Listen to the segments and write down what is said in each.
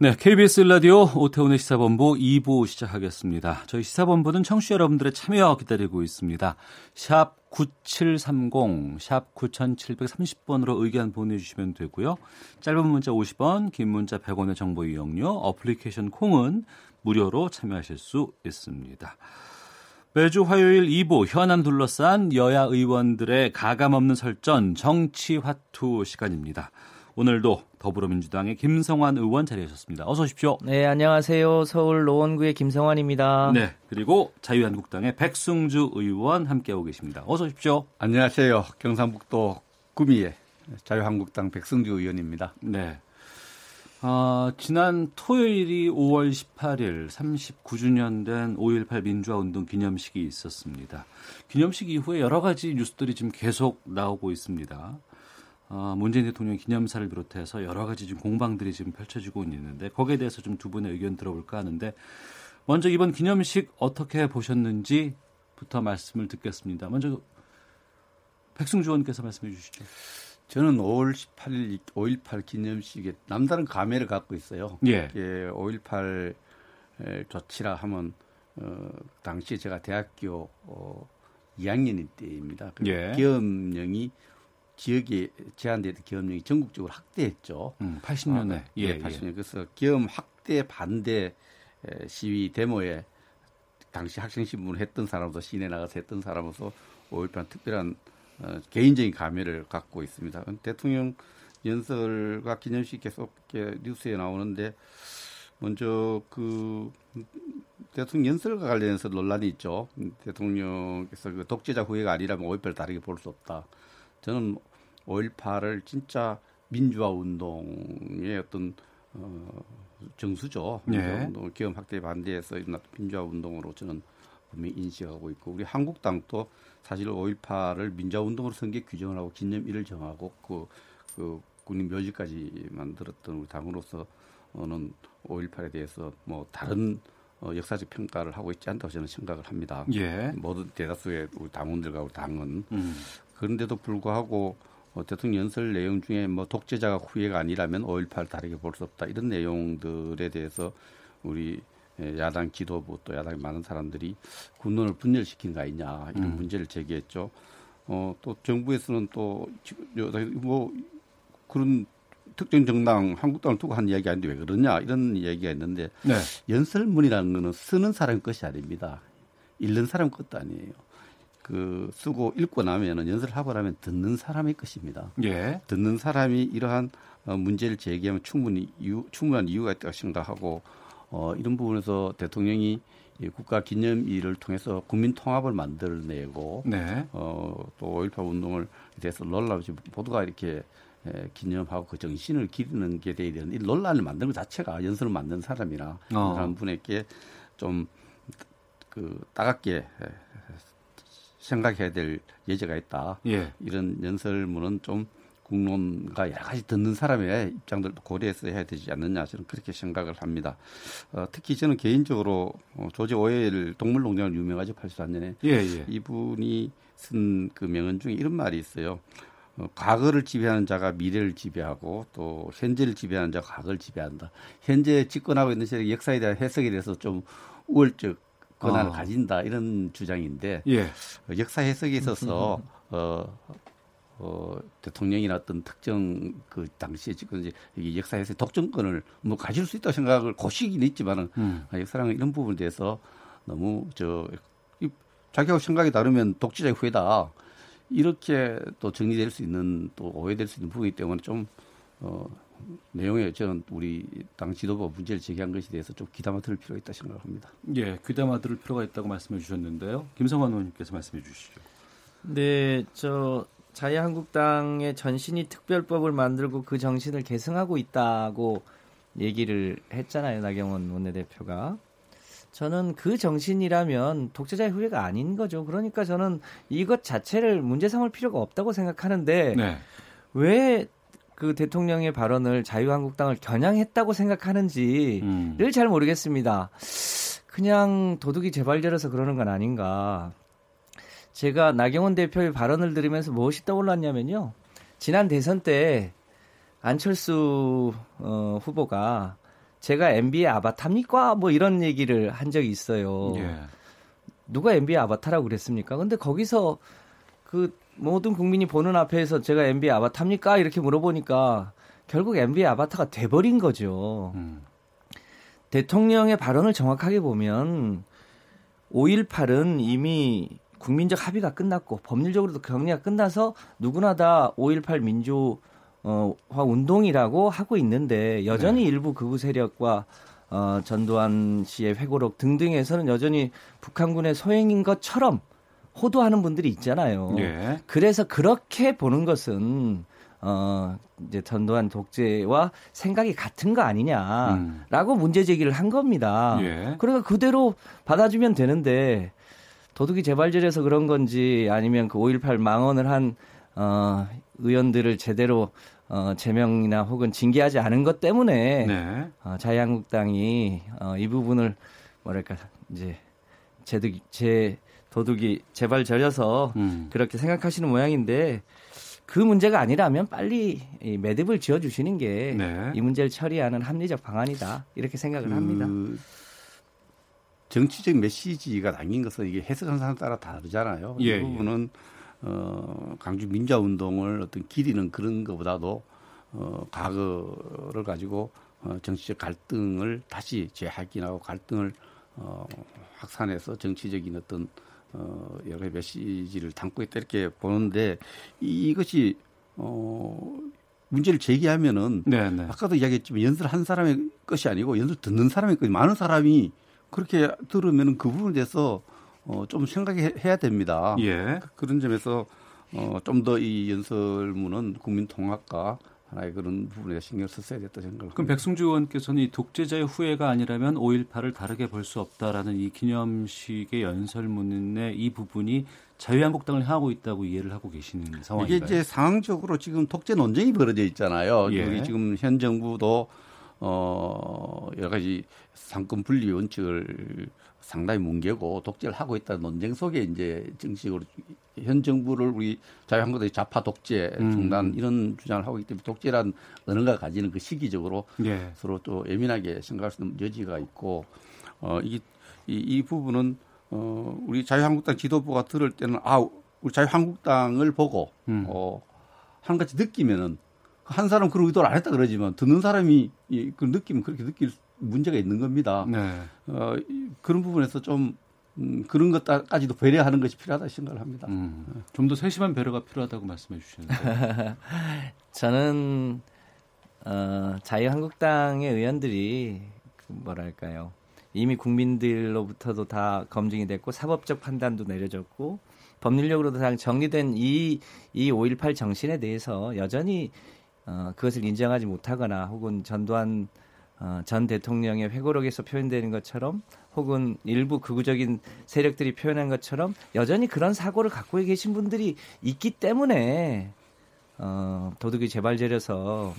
네, KBS 라디오 오태훈의 시사본부 2부 시작하겠습니다. 저희 시사본부는 청취자 여러분들의 참여 기다리고 있습니다. 샵 9730, 샵 9730번으로 의견 보내주시면 되고요. 짧은 문자 50원, 긴 문자 100원의 정보 이용료, 어플리케이션 콩은 무료로 참여하실 수 있습니다. 매주 화요일 2부 현안 둘러싼 여야 의원들의 가감없는 설전 정치화투 시간입니다. 오늘도 더불어민주당의 김성환 의원 자리하셨습니다. 어서 오십시오. 네, 안녕하세요. 서울 노원구의 김성환입니다. 네, 그리고 자유한국당의 백승주 의원 함께하고 계십니다. 어서 오십시오. 안녕하세요. 경상북도 구미의 자유한국당 백승주 의원입니다. 네. 어, 지난 토요일이 5월 18일 39주년 된 5.18 민주화운동 기념식이 있었습니다. 기념식 이후에 여러 가지 뉴스들이 지금 계속 나오고 있습니다. 어, 문재인 대통령 기념사를 비롯해서 여러 가지 지금 공방들이 지금 펼쳐지고 있는데 거기에 대해서 좀 두 분의 의견 들어볼까 하는데 먼저 이번 기념식 어떻게 보셨는지부터 말씀을 듣겠습니다. 먼저 백승주 의원께서 말씀해 주시죠. 저는 5월 18일 5.18 기념식에 남다른 감회를 갖고 있어요. 예. 5.18 조치라 하면 어, 당시에 제가 대학교 어, 2학년일 때입니다. 그 예. 기업령이 지역에 제한됐던 기업령이 전국적으로 확대했죠. 음, 80년에 아, 예, 네, 80년. 그래서 기업 확대 반대 에, 시위 데모에 당시 학생 신문을 했던 사람으로서 시내 나가서 했던 사람으로서 5.18 특별한 어, 개인적인 감회를 갖고 있습니다. 대통령 연설과 기념식 계속 이렇게 뉴스에 나오는데 먼저 그 대통령 연설과 관련해서 논란이 있죠. 대통령께서 그 독재자 후예가 아니라면 5.18을 다르게 볼 수 없다. 저는 5.18을 진짜 민주화 운동의 어떤 어, 정수죠. 예. 민주화 운동, 기업 확대 반대에서 일어났던 민주화 운동으로 저는 분명히 인식하고 있고 우리 한국당도 사실 5.18을 민주화 운동으로 선계 규정을 하고 기념일을 정하고 그, 그 군인 묘지까지 만들었던 우리 당으로서는 5.18에 대해서 뭐 다른 어, 역사적 평가를 하고 있지 않다고 저는 생각을 합니다. 예. 모든 대다수의 우리 당원들과 우리 당은 음. 그런데도 불구하고 어, 대통령 연설 내용 중에 뭐 독재자가 후예가 아니라면 5.18 다르게 볼 수 없다 이런 내용들에 대해서 우리 예, 야당 지도부 또 야당의 많은 사람들이 군론을 분열시킨 거 아니냐 이런 음. 문제를 제기했죠. 어, 또 정부에서는 또뭐 그런 특정 정당 한국당을 두고 한 이야기 아닌데 왜 그러냐 이런 이야기가 있는데 네. 연설문이라는 거는 쓰는 사람 것이 아닙니다. 읽는 사람 것도 아니에요. 그 쓰고 읽고 나면은 연설하고 나면 듣는 사람의 것입니다. 예. 듣는 사람이 이러한 어, 문제를 제기하면 충분히 이유, 충분한 이유가 있다고 생각하고 어, 이런 부분에서 대통령이 이 국가 기념일을 통해서 국민 통합을 만들어내고 네. 어, 또 5.18 운동을 대해서 논란을 모두가 이렇게 에, 기념하고 그 정신을 기리는 게 돼야 되는 이 논란을 만드는 것 자체가 연설을 만든 사람이나 어. 그런 분에게 좀 그 따갑게 에, 생각해야 될 예제가 있다. 예. 이런 연설문은 좀 국론과 여러 가지 듣는 사람의 입장들도 고려해서 해야 되지 않느냐 저는 그렇게 생각을 합니다. 어, 특히 저는 개인적으로 어, 조지 오웰 동물농장을 유명하죠 84년에 예, 예. 이분이 쓴 그 명언 중에 이런 말이 있어요. 어, 과거를 지배하는 자가 미래를 지배하고 또 현재를 지배하는 자가 과거를 지배한다. 현재 집권하고 있는 세력이 역사에 대한 해석에 대해서 좀 우월적 권한을 어. 가진다 이런 주장인데 예. 어, 역사 해석에 있어서 어, 어, 대통령이나 어떤 특정 그 당시에 지금 이제 이 역사 해석 독점권을 뭐 가질 수 있다고 생각을 고시긴 있지만은 음. 아, 역사랑 이런 부분에 대해서 너무 저 이, 자기하고 생각이 다르면 독재자의 후예다 이렇게 또 정리될 수 있는 또 오해될 수 있는 부분이기 때문에 좀 어, 내용에 저는 우리 당 지도부 문제를 제기한 것에 대해서 좀 귀담아 들을 필요가 있다 생각을 합니다. 예, 귀담아 들을 필요가 있다고 말씀해 주셨는데요. 김성환 의원님께서 말씀해 주시죠. 네, 저 자유한국당의 전신이 특별법을 만들고 그 정신을 계승하고 있다고 얘기를 했잖아요. 나경원 원내대표가. 저는 그 정신이라면 독재자의 후예가 아닌 거죠. 그러니까 저는 이것 자체를 문제 삼을 필요가 없다고 생각하는데 네. 왜 그 대통령의 발언을 자유한국당을 겨냥했다고 생각하는지를 음. 잘 모르겠습니다. 그냥 도둑이 재발절해서 그러는 건 아닌가. 제가 나경원 대표의 발언을 들으면서 무엇이 떠올랐냐면요. 지난 대선 때 안철수 어, 후보가 제가 MB의 아바타입니까? 뭐 이런 얘기를 한 적이 있어요. 예. 누가 MB의 아바타라고 그랬습니까? 근데 거기서 그 모든 국민이 보는 앞에서 제가 MB의 아바타입니까? 이렇게 물어보니까 결국 MB의 아바타가 돼버린 거죠. 음. 대통령의 발언을 정확하게 보면 5.18은 이미 국민적 합의가 끝났고 법률적으로도 격리가 끝나서 누구나 다 5.18 민주 어, 화 운동이라고 하고 있는데 여전히 네. 일부 극우 세력과 어, 전두환 씨의 회고록 등등에서는 여전히 북한군의 소행인 것처럼 호도하는 분들이 있잖아요. 예. 그래서 그렇게 보는 것은 어 이제 전두환 독재와 생각이 같은 거 아니냐라고 음. 문제 제기를 한 겁니다. 예. 그러니까 그대로 받아주면 되는데 도둑이 재발절해서 그런 건지 아니면 그 5.18 망언을 한 어, 의원들을 제대로 어, 제명이나 혹은 징계하지 않은 것 때문에 네. 어, 자유한국당이 어, 이 부분을 뭐랄까 이제 제득 제 도둑이 제발 저려서 음. 그렇게 생각하시는 모양인데 그 문제가 아니라면 빨리 이 매듭을 지어 주시는 게이 네. 문제를 처리하는 합리적 방안이다 이렇게 생각을 그... 합니다. 정치적 메시지가 담긴 것은 이게 해석하는 사람 따라 다르잖아요. 예, 이 예. 부분은 예. 어, 강주 민자 운동을 어떤 기리는 그런 것보다도 어, 과거를 가지고 어, 정치적 갈등을 다시 재확인하고 갈등을 어, 확산해서 정치적인 어떤 어, 여러 가지 메시지를 담고 있다 이렇게 보는데 이, 이것이 어, 문제를 제기하면은 네네. 네. 아까도 이야기했지만 연설 한 사람의 것이 아니고 연설 듣는 사람의 것이 많은 사람이 그렇게 들으면은 그 부분에 대해서 어, 좀 생각해야 됩니다. 예. 그런 점에서 어, 좀 더 이 연설문은 국민 통합과 하나의 그런 부분에 신경을 썼어야 됐다 생각을 그럼 백승주 의원께서는 이 독재자의 후예가 아니라면 5.18을 다르게 볼 수 없다라는 이 기념식의 연설문의 이 부분이 자유한국당을 향하고 있다고 이해를 하고 계시는 상황인가요? 이게 이제 상황적으로 지금 독재 논쟁이 벌어져 있잖아요. 예. 지금 현 정부도 어 여러 가지 상권 분리 원칙을 상당히 뭉개고 독재를 하고 있다는 논쟁 속에 이제 정식으로 현 정부를 우리 자유한국당이 좌파 독재 음. 중단 음. 이런 주장을 하고 있기 때문에 독재란 언어가 가지는 그 시기적으로 예. 서로 또 예민하게 생각할 수 있는 여지가 있고 어, 이, 이, 이 부분은 어, 우리 자유한국당 지도부가 들을 때는 아, 우리 자유한국당을 보고 음. 어, 한 가지 느끼면은 한 사람 그런 의도를 안 했다 그러지만 듣는 사람이 이, 그 느끼면 그렇게 느낄 문제가 있는 겁니다. 네. 어, 그런 부분에서 좀 음, 그런 것까지도 배려하는 것이 필요하다 생각을 합니다. 음, 좀더 세심한 배려가 필요하다고 말씀해 주시는데 저는 어, 자유한국당의 의원들이 그 뭐랄까요 이미 국민들로부터도 다 검증이 됐고 사법적 판단도 내려졌고 법률적으로도 다 정리된 이, 이 5.18 정신에 대해서 여전히 어, 그것을 인정하지 못하거나 혹은 전두환 어, 전 대통령의 회고록에서 표현되는 것처럼 혹은 일부 극우적인 세력들이 표현한 것처럼 여전히 그런 사고를 갖고 계신 분들이 있기 때문에 어, 도둑이 재발절려서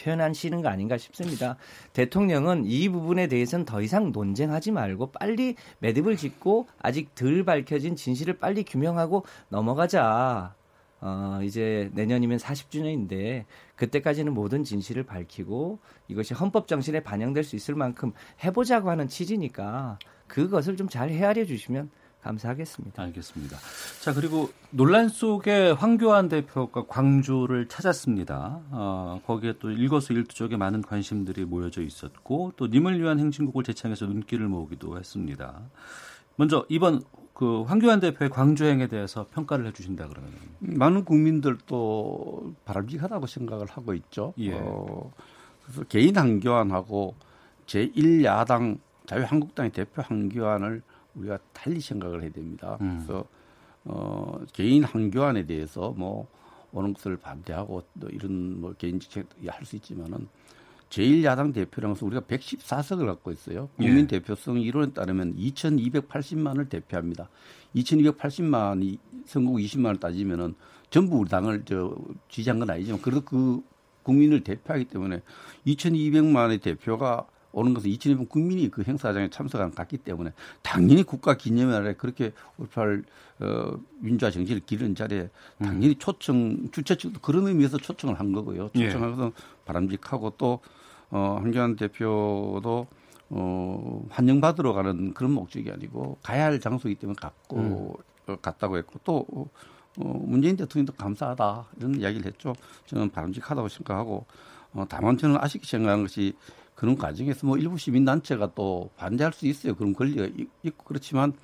표현하시는 거 아닌가 싶습니다. 대통령은 이 부분에 대해서는 더 이상 논쟁하지 말고 빨리 매듭을 짓고 아직 덜 밝혀진 진실을 빨리 규명하고 넘어가자. 어, 이제 내년이면 40주년인데 그때까지는 모든 진실을 밝히고 이것이 헌법 정신에 반영될 수 있을 만큼 해보자고 하는 취지니까 그것을 좀 잘 헤아려 주시면 감사하겠습니다. 알겠습니다. 자 그리고 논란 속에 황교안 대표가 광주를 찾았습니다. 어, 거기에 또 일거수일투족에 많은 관심들이 모여져 있었고 또 님을 위한 행진곡을 제창해서 눈길을 모으기도 했습니다. 먼저 이번 그 황교안 대표의 광주행에 대해서 평가를 해주신다 그러면 많은 국민들도 바람직하다고 생각을 하고 있죠. 예. 어, 그래서 개인 황교안하고 제1 야당 자유한국당의 대표 황교안을 우리가 달리 생각을 해야 됩니다. 음. 그래서 어, 개인 황교안에 대해서 뭐 오는 것을 반대하고 또 이런 뭐 개인 직책 할 수 있지만은 제1야당 대표라면서 우리가 114석을 갖고 있어요. 국민 예. 대표성 이론에 따르면 2,280만을 대표합니다. 2,280만이 선거 20만을 따지면은 전부 우리 당을 저 지지한 건 아니지만 그래도 그 국민을 대표하기 때문에 2,200만의 대표가 오는 것은 2001년 국민이 그 행사장에 참석한 같기 때문에 당연히 국가 기념일에 그렇게 5.18 어, 민주화 정신을 기르는 자리에 당연히 초청 주최 측도 그런 의미에서 초청을 한 거고요. 예. 초청하면서 예. 바람직하고 또 어, 한교안 대표도 어, 환영받으러 가는 그런 목적이 아니고 가야 할 장소이기 때문에 갔고 음. 갔다고 했고 또 어, 문재인 대통령도 감사하다 이런 이야기를 했죠. 저는 바람직하다고 생각하고 어, 다만 저는 아쉽게 생각하는 것이 그런 과정에서 뭐 일부 시민단체가 또 반대할 수 있어요. 그런 권리가 있고 그렇지만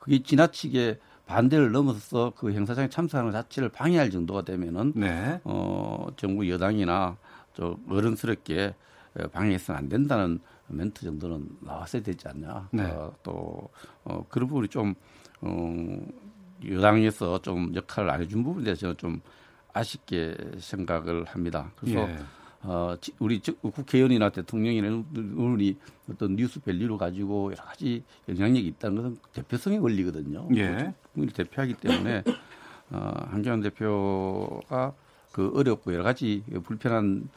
그게 지나치게 반대를 넘어서 그 행사장에 참석하는 자체를 방해할 정도가 되면은 네. 어 정부 여당이나 좀 어른스럽게 방해해서는 안 된다는 멘트 정도는 나왔어야 되지 않냐. 네. 어, 또 어, 그런 부분이 좀 어, 여당에서 좀 역할을 안 해준 부분에 대해서 좀 아쉽게 생각을 합니다. 그래서 예. 어, 우리 국회의원이나 대통령이나 우리 어떤 뉴스 밸류를 가지고 여러 가지 영향력이 있다는 것은 대표성의 원리거든요. 예. 국민을 대표하기 때문에 어, 한경환 대표가 그 어렵고 여러 가지 불편한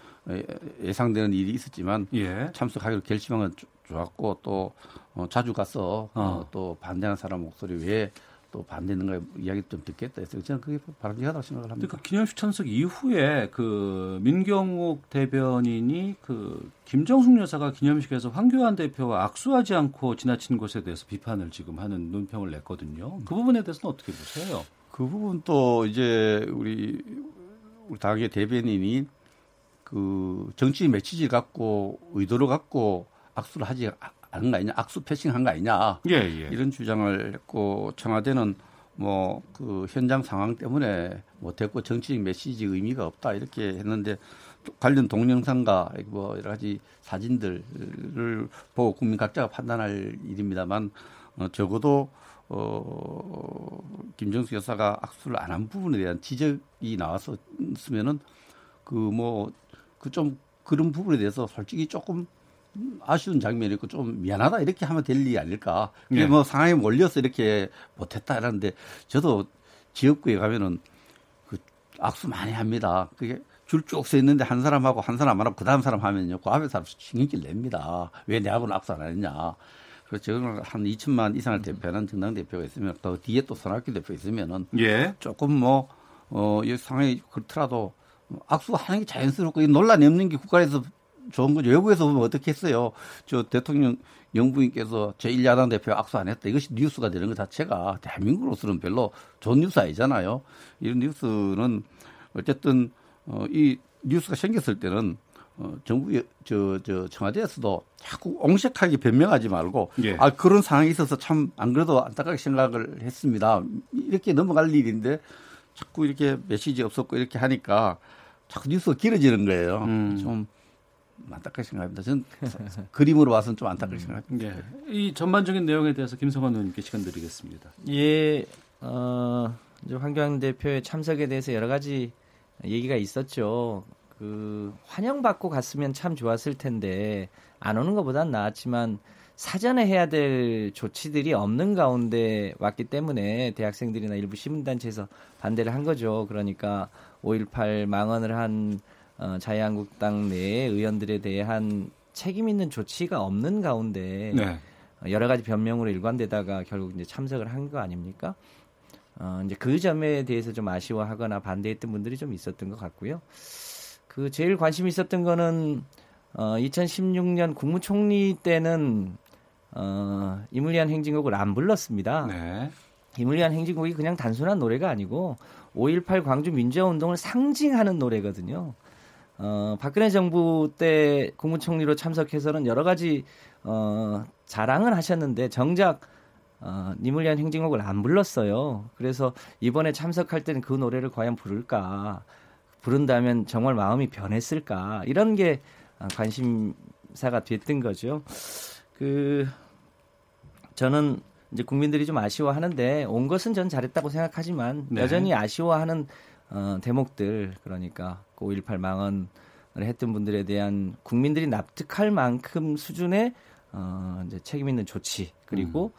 예상되는 일이 있었지만 예. 참석하기로 결심한 건 좋았고 또 어, 자주 가서 어. 어, 또 반대하는 사람 목소리 외에 또 반대는가 이야기 좀 듣겠다 해서 저는 그게 바람직하다고 생각을 합니다. 그러니까 기념식 참석 이후에 그 민경욱 대변인이 그 김정숙 여사가 기념식에서 황교안 대표와 악수하지 않고 지나친 것에 대해서 비판을 지금 하는 논평을 냈거든요. 그 부분에 대해서는 어떻게 보세요? 그 부분 또 이제 우리 우리 당의 대변인이 그 정치 메시지 갖고 의도를 갖고 악수를 하지 하는 거 아니냐, 악수 패싱한 거 아니냐 예, 예. 이런 주장을 했고 청와대는 뭐 그 현장 상황 때문에 못했고 정치적 메시지 의미가 없다 이렇게 했는데 관련 동영상과 뭐 여러 가지 사진들을 보고 국민 각자가 판단할 일입니다만 어, 적어도 어, 김정수 여사가 악수를 안 한 부분에 대한 지적이 나왔었으면은 그 뭐 그 좀 그런 부분에 대해서 솔직히 조금 아쉬운 장면이 있고 좀 미안하다 이렇게 하면 될 일이 아닐까. 그게 네. 뭐 상황에 몰려서 이렇게 못했다 이러는데 저도 지역구에 가면은 그 악수 많이 합니다. 그게 줄쭉서 있는데 한 사람하고 한 사람 안 하고 그 다음 사람 하면요. 그 앞에 사람 신경질 냅니다. 왜 내 하고는 악수 안 했냐. 그래서 저는 한 2천만 이상을 대표하는 정당 대표가 있으면 또 뒤에 또 손학규 대표 있으면은 예. 조금 뭐, 어, 이 상황이 그렇더라도 악수하는 게 자연스럽고 논란이 게 국가에서 좋은 거죠. 외국에서 보면 어떻게 했어요. 저 대통령 영부인께서 제1야당 대표 악수 안 했다. 이것이 뉴스가 되는 것 자체가 대한민국으로서는 별로 좋은 뉴스 아니잖아요. 이런 뉴스는 어쨌든 어, 이 뉴스가 생겼을 때는 어, 정부 저, 저 청와대에서도 자꾸 옹색하게 변명하지 말고 예. 아 그런 상황이 있어서 참 안 그래도 안타깝게 생각을 했습니다. 이렇게 넘어갈 일인데 자꾸 이렇게 메시지 없었고 이렇게 하니까 자꾸 뉴스가 길어지는 거예요. 음. 좀 안타깝게 생각합니다. 저는 그림으로 봐서는 좀 안타깝게 생각합니다. 예. 이 전반적인 내용에 대해서 김성환 의원님께 시간 드리겠습니다. 예, 어, 이제 황교안 대표의 참석에 대해서 여러 가지 얘기가 있었죠. 그 환영받고 갔으면 참 좋았을 텐데 안 오는 것보단 나았지만 사전에 해야 될 조치들이 없는 가운데 왔기 때문에 대학생들이나 일부 시민단체에서 반대를 한 거죠. 그러니까 5.18 망언을 한 어, 자유한국당 내 의원들에 대한 책임 있는 조치가 없는 가운데 네. 여러 가지 변명으로 일관되다가 결국 이제 참석을 한 거 아닙니까? 어, 이제 그 점에 대해서 좀 아쉬워하거나 반대했던 분들이 좀 있었던 것 같고요. 그 제일 관심 있었던 거는 어, 2016년 국무총리 때는 어, 이물리안 행진곡을 안 불렀습니다. 네. 이물리안 행진곡이 그냥 단순한 노래가 아니고 5.18 광주 민주화 운동을 상징하는 노래거든요. 어, 박근혜 정부 때 국무총리로 참석해서는 여러 가지 어, 자랑을 하셨는데 정작 어, 니물리안 행진곡을 안 불렀어요. 그래서 이번에 참석할 때는 그 노래를 과연 부를까? 부른다면 정말 마음이 변했을까? 이런 게 관심사가 됐던 거죠. 그 저는 이제 국민들이 좀 아쉬워하는데 온 것은 전 잘했다고 생각하지만 네. 여전히 아쉬워하는 어, 대목들 그러니까 5.18 망언 했던 분들에 대한 국민들이 납득할 만큼 수준의 어, 이제 책임 있는 조치 그리고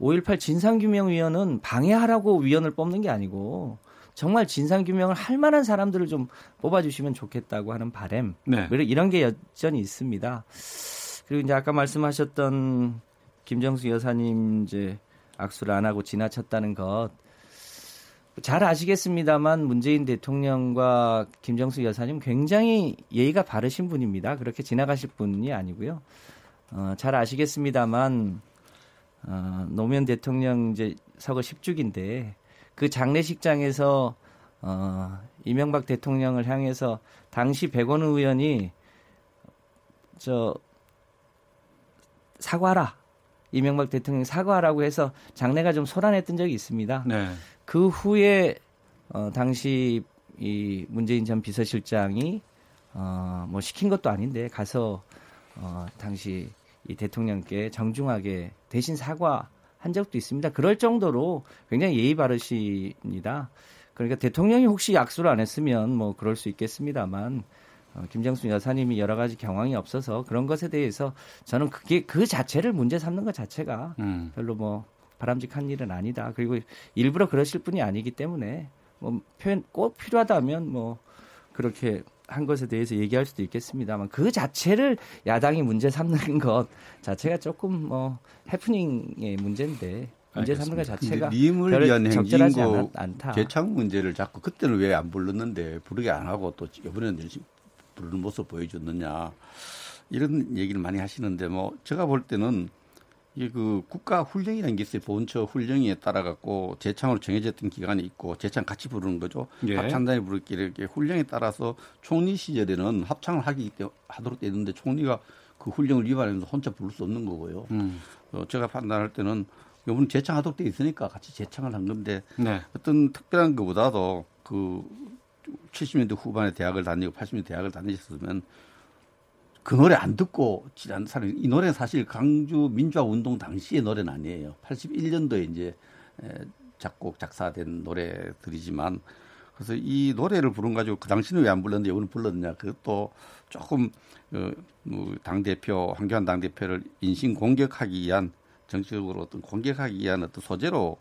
음. 5.18 진상규명위원은 방해하라고 위원을 뽑는 게 아니고 정말 진상규명을 할 만한 사람들을 좀 뽑아주시면 좋겠다고 하는 바램 네. 이런 게 여전히 있습니다. 그리고 이제 아까 말씀하셨던 김정수 여사님 이제 악수를 안 하고 지나쳤다는 것. 잘 아시겠습니다만 문재인 대통령과 김정수 여사님 굉장히 예의가 바르신 분입니다. 그렇게 지나가실 분이 아니고요. 어, 잘 아시겠습니다만 어, 노무현 대통령 이제 서거 10주기인데 그 장례식장에서 어, 이명박 대통령을 향해서 당시 백원 의원이 저 사과라 이명박 대통령이 사과하라고 해서 장례가 좀 소란했던 적이 있습니다. 네. 그 후에 어, 당시 이 문재인 전 비서실장이 어, 뭐 시킨 것도 아닌데 가서 어, 당시 이 대통령께 정중하게 대신 사과 한 적도 있습니다. 그럴 정도로 굉장히 예의 바르십니다. 그러니까 대통령이 혹시 약수를 안 했으면 뭐 그럴 수 있겠습니다만 어, 김정수 여사님이 여러 가지 경황이 없어서 그런 것에 대해서 저는 그게 그 자체를 문제 삼는 것 자체가 음. 별로 뭐 바람직한 일은 아니다. 그리고 일부러 그러실 분이 아니기 때문에 뭐 표현 꼭 필요하다면 뭐 그렇게 한 것에 대해서 얘기할 수도 있겠습니다만 그 자체를 야당이 문제 삼는 것 자체가 조금 뭐 해프닝의 문제인데 문제 삼는 것 자체가 님을 위한 행진고 개창 문제를 자꾸 그때는 왜 안 불렀는데 부르게 안 하고 또 이번에는 부르는 모습 보여줬느냐 이런 얘기를 많이 하시는데 뭐 제가 볼 때는 이게 그 국가 훈령이라는 게 있어요. 본처 훈령에 따라 갖고 재창으로 정해졌던 기간이 있고 재창 같이 부르는 거죠. 예. 합창단이 부르기 이렇게 훈령에 따라서 총리 시절에는 합창을 하기 때 하도록 되어 있는데 총리가 그 훈령을 위반해서 혼자 부를 수 없는 거고요. 음. 어, 제가 판단할 때는 이번 재창 하도록 되어 있으니까 같이 재창을 한 건데 네. 어떤 특별한 것보다도 그 70년대 후반에 대학을 다니고 80년대 대학을 다니셨으면 그 노래 안 듣고 지난 사람이 이 노래는 사실 강주 민주화 운동 당시의 노래는 아니에요. 81년도에 이제 작곡 작사된 노래들이지만 그래서 이 노래를 부른 가지고 그 당시는 왜 안 불렀는데 이번에 불렀느냐 그것도 조금 어, 뭐당 대표 황교안 당 대표를 인신 공격하기 위한 정치적으로 어떤 공격하기 위한 어떤 소재로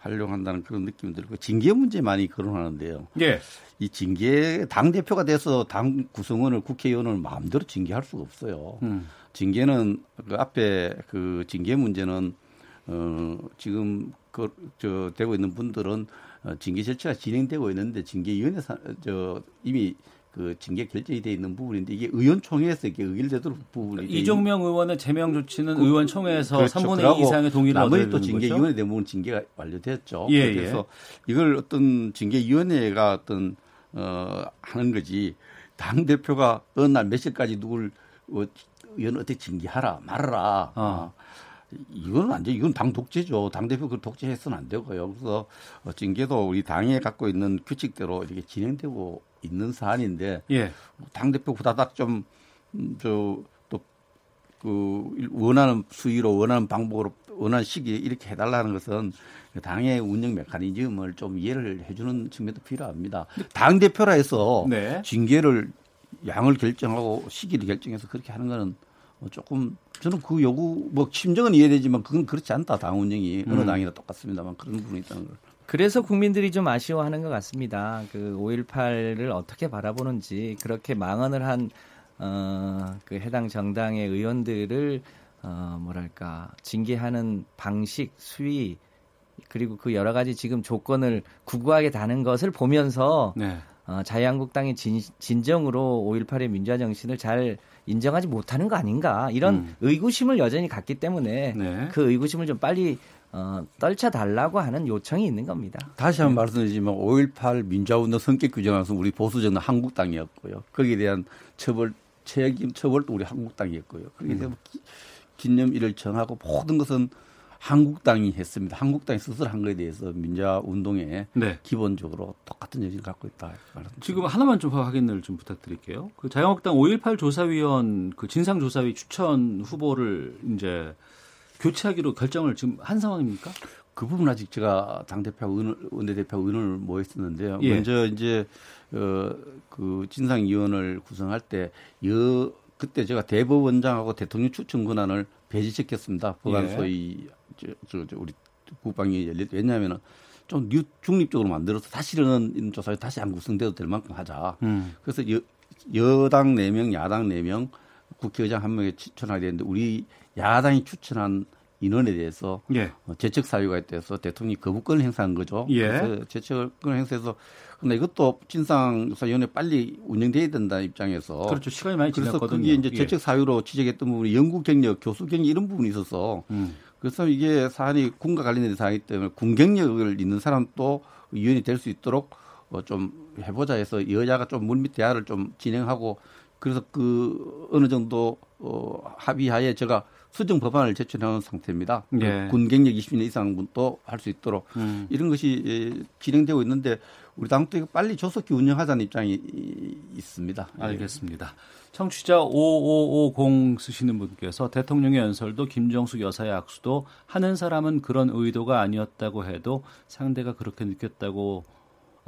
활용한다는 그런 느낌이 들고 징계 문제 많이 거론하는데요. 예. 이 징계 당 대표가 돼서 당 구성원을 국회의원을 마음대로 징계할 수가 없어요. 음. 징계는 그 앞에 그 징계 문제는 어 지금 그 저 되고 있는 분들은 어, 징계 절차가 진행되고 있는데 징계위원회 저 이미 그 징계 결정이 돼 있는 부분인데 이게 의원총회에서 이게 의결되도록 부분이 이종명 의원의 제명 조치는 그, 의원총회에서 그렇죠. 3분의 2 이상의 동의를 나머지 또 징계위원회 대부분 징계가 완료됐죠. 예, 예. 그래서 예. 이걸 어떤 징계위원회가 어떤 어 하는 거지 당 대표가 어느 날 몇 시까지 누굴 어, 의원 어떻게 징계하라 말아라. 어. 어. 이거는 안 돼. 이건 당 독재죠. 당 대표 그 독재해서는 안 되고요. 그래서 어, 징계도 우리 당에 갖고 있는 규칙대로 이렇게 진행되고 있는 사안인데 예. 당 대표 후다닥 좀저또그 원하는 수위로 원하는 방법으로 원하는 시기에 이렇게 해달라는 것은 당의 운영 메커니즘을 좀 이해를 해주는 측면도 필요합니다. 당 대표라 해서 네. 징계를 양을 결정하고 시기를 결정해서 그렇게 하는 거는 조금 저는 그 요구 뭐 심정은 이해되지만 그건 그렇지 않다 당 운영이 어느 음. 당이나 똑같습니다만 그런 부분이 있다는 걸. 그래서 국민들이 좀 아쉬워하는 것 같습니다. 그 5.18을 어떻게 바라보는지 그렇게 망언을 한 어, 그 해당 정당의 의원들을 어, 뭐랄까 징계하는 방식, 수위 그리고 그 여러 가지 지금 조건을 구구하게 다는 것을 보면서 네. 어, 자유한국당이 진, 진정으로 5.18의 민주화 정신을 잘 인정하지 못하는 거 아닌가 이런 음. 의구심을 여전히 갖기 때문에 네. 그 의구심을 좀 빨리 어, 떨쳐달라고 하는 요청이 있는 겁니다. 다시 한번 네. 말씀드리지만 5.18 민주화운동 성격 규정에서 우리 보수정은 한국당이었고요. 거기에 대한 처벌, 책임 처벌도 우리 한국당이었고요. 되면 음. 기념일을 정하고 모든 것은 한국당이 했습니다. 한국당이 스스로 한 것에 대해서 민주화 운동에 네. 기본적으로 똑같은 여지를 갖고 있다. 지금 하나만 좀 확인을 좀 부탁드릴게요. 그 자유한국당 5.18 조사위원 그 진상조사위 추천 후보를 이제 교체하기로 결정을 지금 한 상황입니까? 그 부분 아직 제가 당 대표하고 의원, 원내 대표하고 의원을 모였었는데요. 예. 먼저 이제 어그 진상 위원을 구성할 때 여 그때 제가 대법원장하고 대통령 추천 권한을 배제시켰습니다. 법안 예. 소위 저, 저, 저 우리 국방위 열릴 때 왜냐하면은 좀 중립적으로 만들어서 다시는 조사에 다시 안 구성돼도 될 만큼 하자. 음. 그래서 여, 여당 4명, 야당 4명, 국회의장 한 명에 추천하게 되는데 우리 야당이 추천한 인원에 대해서 예. 어, 재척 사유가 있대서 대통령이 거부권을 행사한 거죠. 예. 그래서 재척을 행사해서 근데 이것도 진상조사위원회 빨리 운영돼야 된다는 입장에서 그렇죠 시간이 많이 그래서 지났거든요. 그게 이제 재척 사유로 지적했던 부분이 연구 경력, 교수 경력 이런 부분이 있어서 음. 그래서 이게 사안이 군과 관련된 사안이기 때문에 군 경력을 있는 사람도 위원이 될 수 있도록 어좀 해보자 해서 여자가 좀 물밑 대화를 좀 진행하고 그래서 그 어느 정도 어 합의하에 제가 수정 법안을 제출해놓은 상태입니다. 예. 군 경력 20년 이상 분도 할 수 있도록 음. 이런 것이 예, 진행되고 있는데 우리 당도 빨리 조속히 운영하자는 입장이 있습니다. 예. 알겠습니다. 청취자 5550 쓰시는 분께서 대통령의 연설도 김정숙 여사의 악수도 하는 사람은 그런 의도가 아니었다고 해도 상대가 그렇게 느꼈다고 아,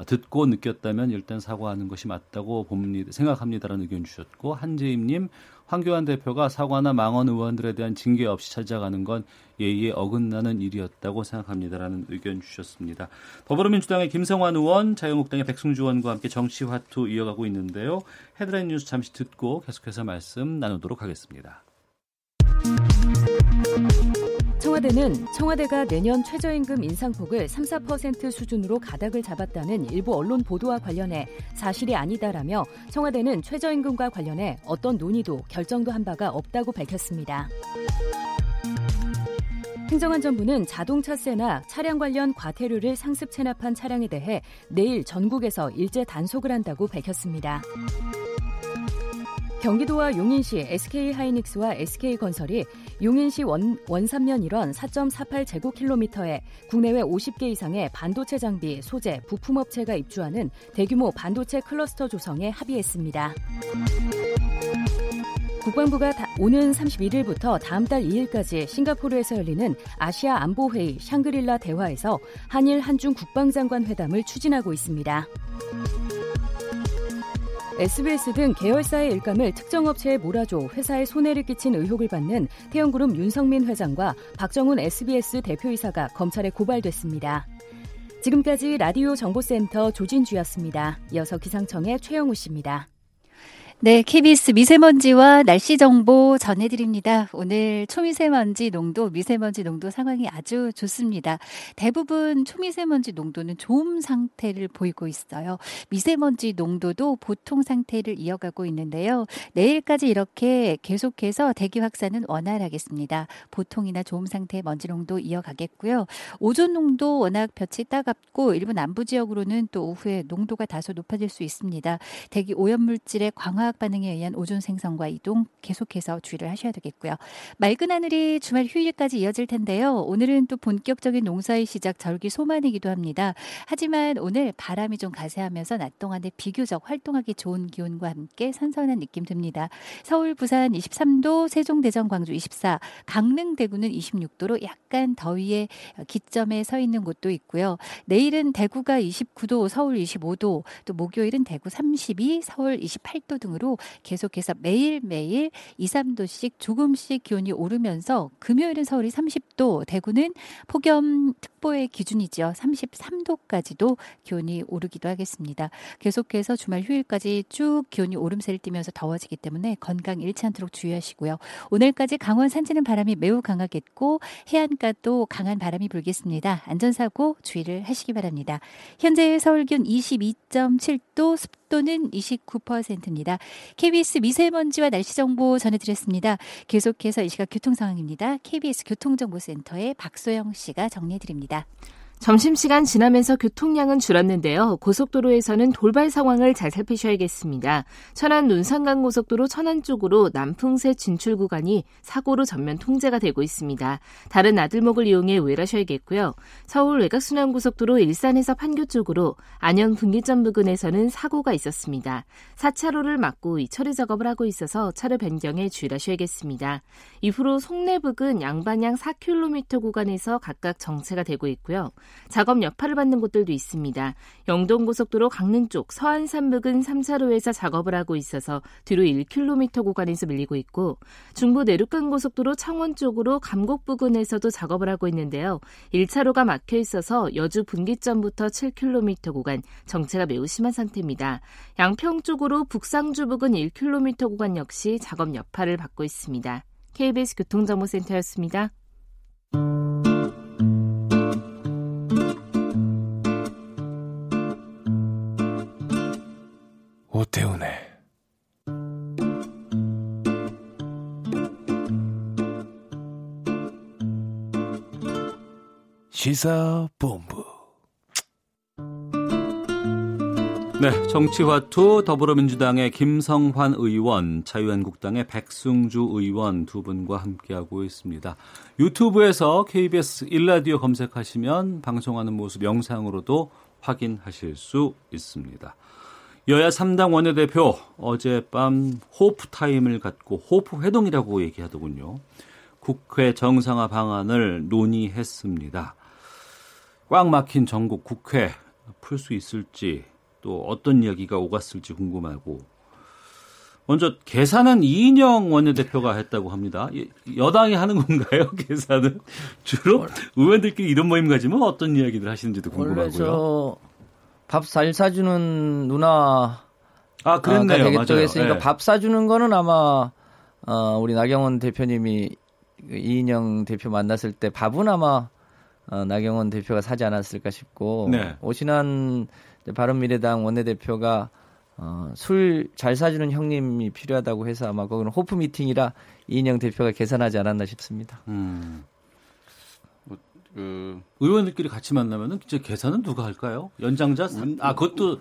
듣고 느꼈다면 일단 사과하는 것이 맞다고 봅니다. 생각합니다라는 의견 주셨고 한재임님 황교안 대표가 사과나 망원 의원들에 대한 징계 없이 찾아가는 건 예의에 어긋나는 일이었다고 생각합니다라는 의견 주셨습니다. 더불어민주당의 김성환 의원, 자유한국당의 백승주 의원과 함께 정치화투 이어가고 있는데요. 헤드라인 뉴스 잠시 듣고 계속해서 말씀 나누도록 하겠습니다. 청와대는 청와대가 내년 최저임금 인상폭을 3, 4% 수준으로 가닥을 잡았다는 일부 언론 보도와 관련해 사실이 아니다라며 청와대는 최저임금과 관련해 어떤 논의도 결정도 한 바가 없다고 밝혔습니다. 행정안전부는 자동차세나 차량 관련 과태료를 상습 체납한 차량에 대해 내일 전국에서 일제 단속을 한다고 밝혔습니다. 경기도와 용인시 SK하이닉스와 SK건설이 용인시 원, 원산면 일원 4.48제곱킬로미터에 국내외 50개 이상의 반도체 장비, 소재, 부품업체가 입주하는 대규모 반도체 클러스터 조성에 합의했습니다. 국방부가 다, 오는 31일부터 다음 달 2일까지 싱가포르에서 열리는 아시아 안보회의 샹그릴라 대화에서 한일 한중 국방장관 회담을 추진하고 있습니다. SBS 등 계열사의 일감을 특정 업체에 몰아줘 회사에 손해를 끼친 의혹을 받는 태영그룹 윤성민 회장과 박정훈 SBS 대표이사가 검찰에 고발됐습니다. 지금까지 라디오 정보센터 조진주였습니다. 이어서 기상청의 최영우 씨입니다. 네, KBS 미세먼지와 날씨 정보 전해드립니다. 오늘 초미세먼지 농도, 미세먼지 농도 상황이 아주 좋습니다. 대부분 초미세먼지 농도는 좋은 상태를 보이고 있어요. 미세먼지 농도도 보통 상태를 이어가고 있는데요. 내일까지 이렇게 계속해서 대기 확산은 원활하겠습니다. 보통이나 좋은 상태의 먼지 농도 이어가겠고요. 오존 농도 워낙 볕이 따갑고 일부 남부 지역으로는 또 오후에 농도가 다소 높아질 수 있습니다. 대기 오염 물질의 광학 화학 반응에 의한 오존 생성과 이동 계속해서 주의를 하셔야 되겠고요. 맑은 하늘이 주말 휴일까지 이어질 텐데요. 오늘은 또 본격적인 농사의 시작 절기 소만이기도 합니다. 하지만 오늘 바람이 좀 가세하면서 낮 동안에 비교적 활동하기 좋은 기온과 함께 선선한 느낌 듭니다. 서울, 부산 23도, 세종, 대전, 광주 24, 강릉, 대구는 26도로 약간 더위의 기점에 서 있는 곳도 있고요. 내일은 대구가 29도, 서울 25도, 또 목요일은 대구 32, 서울 28도 등으로 기준으로 계속해서 매일매일 2, 3도씩 조금씩 기온이 오르면서 금요일은 서울이 30도, 대구는 폭염 특보의 기준이죠. 33도까지도 기온이 오르기도 하겠습니다. 계속해서 주말 휴일까지 쭉 기온이 오름세를 띠면서 더워지기 때문에 건강 잃지 않도록 주의하시고요. 오늘까지 강원 산지는 바람이 매우 강하겠고 해안가도 강한 바람이 불겠습니다. 안전사고 주의를 하시기 바랍니다. 현재 서울 기온 22.7도, 습도는 29%입니다. KBS 미세먼지와 날씨 정보 전해드렸습니다. 계속해서 이 시각 교통 상황입니다. KBS 교통정보센터의 박소영 씨가 정리해드립니다. 점심시간 지나면서 교통량은 줄었는데요. 고속도로에서는 돌발 상황을 잘 살피셔야겠습니다. 천안 논산강 고속도로 천안 쪽으로 남풍새 진출 구간이 사고로 전면 통제가 되고 있습니다. 다른 나들목을 이용해 우회하셔야겠고요. 서울 외곽순환고속도로 일산에서 판교 쪽으로 안양 분기점 부근에서는 사고가 있었습니다. 4차로를 막고 이 처리 작업을 하고 있어서 차로 변경에 주의하셔야겠습니다. 이후로 송내 부근 양방향 4km 구간에서 각각 정체가 되고 있고요. 작업 여파를 받는 곳들도 있습니다. 영동고속도로 강릉 쪽 서안산 부근 3차로에서 작업을 하고 있어서 뒤로 1km 구간에서 밀리고 있고 중부 내륙간 고속도로 창원 쪽으로 감곡 부근에서도 작업을 하고 있는데요. 1차로가 막혀 있어서 여주 분기점부터 7km 구간 정체가 매우 심한 상태입니다. 양평 쪽으로 북상주 부근 1km 구간 역시 작업 여파를 받고 있습니다. KBS 교통정보센터였습니다. 오태훈의 시사본부 네, 정치화투 더불어민주당의 김성환 의원, 자유한국당의 백승주 의원 두 분과 함께하고 있습니다. 유튜브에서 KBS 일라디오 검색하시면 방송하는 모습 영상으로도 확인하실 수 있습니다. 여야 3당 원내대표 어젯밤 호프 타임을 갖고 호프 회동이라고 얘기하더군요. 국회 정상화 방안을 논의했습니다. 꽉 막힌 정국 국회 풀 수 있을지 또 어떤 이야기가 오갔을지 궁금하고 먼저 계산은 이인영 원내대표가 했다고 합니다. 여당이 하는 건가요? 계산은 주로 의원들끼리 이런 모임 가지면 어떤 이야기들 하시는지도 궁금하고요. 밥 잘 사주는 누나 아 그랬네요. 되겠죠. 했으니까 네. 밥 사주는 거는 아마 어, 우리 나경원 대표님이 그 이인영 대표 만났을 때 밥은 아마 어, 나경원 대표가 사지 않았을까 싶고 네. 오신한 바른미래당 원내대표가 어, 술 잘 사주는 형님이 필요하다고 해서 아마 거기는 호프 미팅이라 이인영 대표가 계산하지 않았나 싶습니다. 음. 뭐, 그 의원들끼리 같이 만나면은 이제 계산은 누가 할까요? 연장자? 운, 아 그것도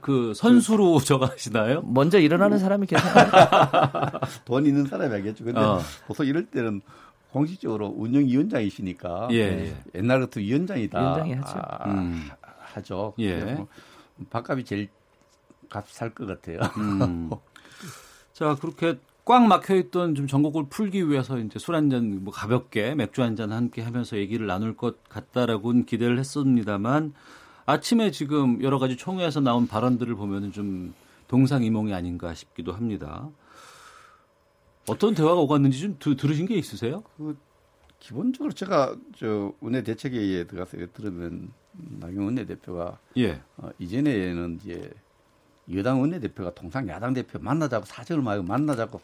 그 선수로 그, 저가 하시나요? 먼저 일어나는 사람이 계산. 돈 있는 사람이 하겠죠. 근데 어. 보통 이럴 때는 공식적으로 운영위원장이시니까 예, 예. 옛날 같은 위원장이다. 위원장이 하죠. 아, 음. 하죠. 예. 뭐 밥값이 제일 값 살 것 같아요. 음. 자 그렇게 꽉 막혀 있던 좀 전국을 풀기 위해서 이제 술 한잔 뭐 가볍게 맥주 한 잔 함께 하면서 얘기를 나눌 것 같다라고는 기대를 했습니다만 아침에 지금 여러 가지 총회에서 나온 발언들을 보면은 좀 동상이몽이 아닌가 싶기도 합니다. 어떤 대화가 오갔는지 좀 드, 들으신 게 있으세요? 그 기본적으로 제가 저 원내 대책회의에 들어가서 들으면 나경원 원내대표가 예. 어, 이전에는 이제 여당 원내대표가 통상 야당 대표 만나자고 사정을 말고 만나자고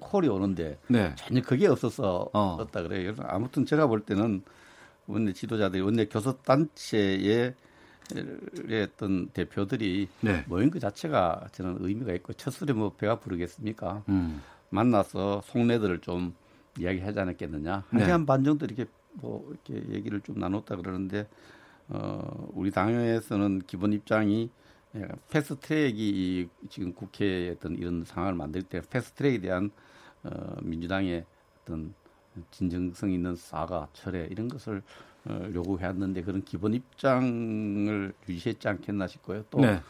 콜이 오는데 네. 전혀 그게 없어서 어. 었다 그래요. 그래서 아무튼 제가 볼 때는 원내 지도자들이 원내 교섭단체의 어떤 대표들이 네. 모인 그 자체가 저는 의미가 있고 첫 술에 뭐 배가 부르겠습니까? 음. 만나서 속내들을 좀 이야기하지 않았겠느냐. 한 네. 시간 반 정도 이렇게 뭐 이렇게 얘기를 좀 나눴다 그러는데 어 우리 당에서는 기본 입장이 패스트 트랙이 지금 국회에 어떤 이런 상황을 만들 때 패스트 트랙에 대한 어 민주당의 어떤 진정성 있는 사과, 철회 이런 것을 어, 요구해왔는데 그런 기본 입장을 유지했지 않겠나 싶고요. 또 네.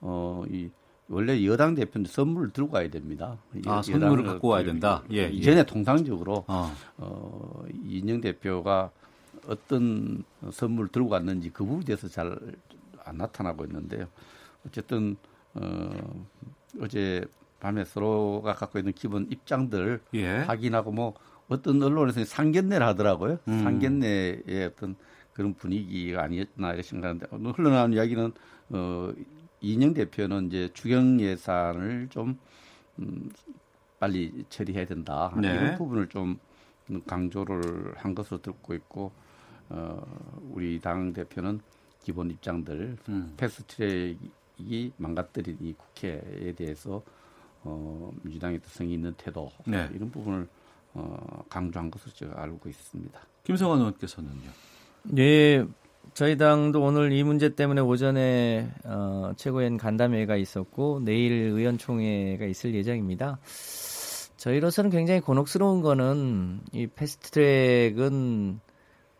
어, 이 원래 여당 대표는 선물을 들고 가야 됩니다. 아, 선물을 갖고 와야 된다. 예, 예. 이전에 예. 통상적으로 어. 어, 이인영 대표가 어떤 선물을 들고 갔는지 그 부분에 대해서 잘 안 나타나고 있는데요. 어쨌든 어, 어제 밤에 서로가 갖고 있는 기본 입장들 예. 확인하고 뭐 어떤 언론에서 상견례를 하더라고요. 음. 상견례의 어떤 그런 분위기가 아니었나 이렇게 생각하는데 흘러나온 이야기는 어, 이인영 대표는 이제 추경 예산을 좀 음, 빨리 처리해야 된다. 네. 이런 부분을 좀 강조를 한 것으로 듣고 있고 어, 우리 당 대표는 기본 입장들 음. 패스트트랙 이 망가뜨린 이 국회에 대해서 어, 민주당의 특성이 있는 태도 네. 이런 부분을 어, 강조한 것으로 제가 알고 있습니다. 김성환 의원께서는요. 예, 저희 당도 오늘 이 문제 때문에 오전에 어, 최고위원 간담회가 있었고 내일 의원총회가 있을 예정입니다. 저희로서는 굉장히 곤혹스러운 거는 이 패스트트랙은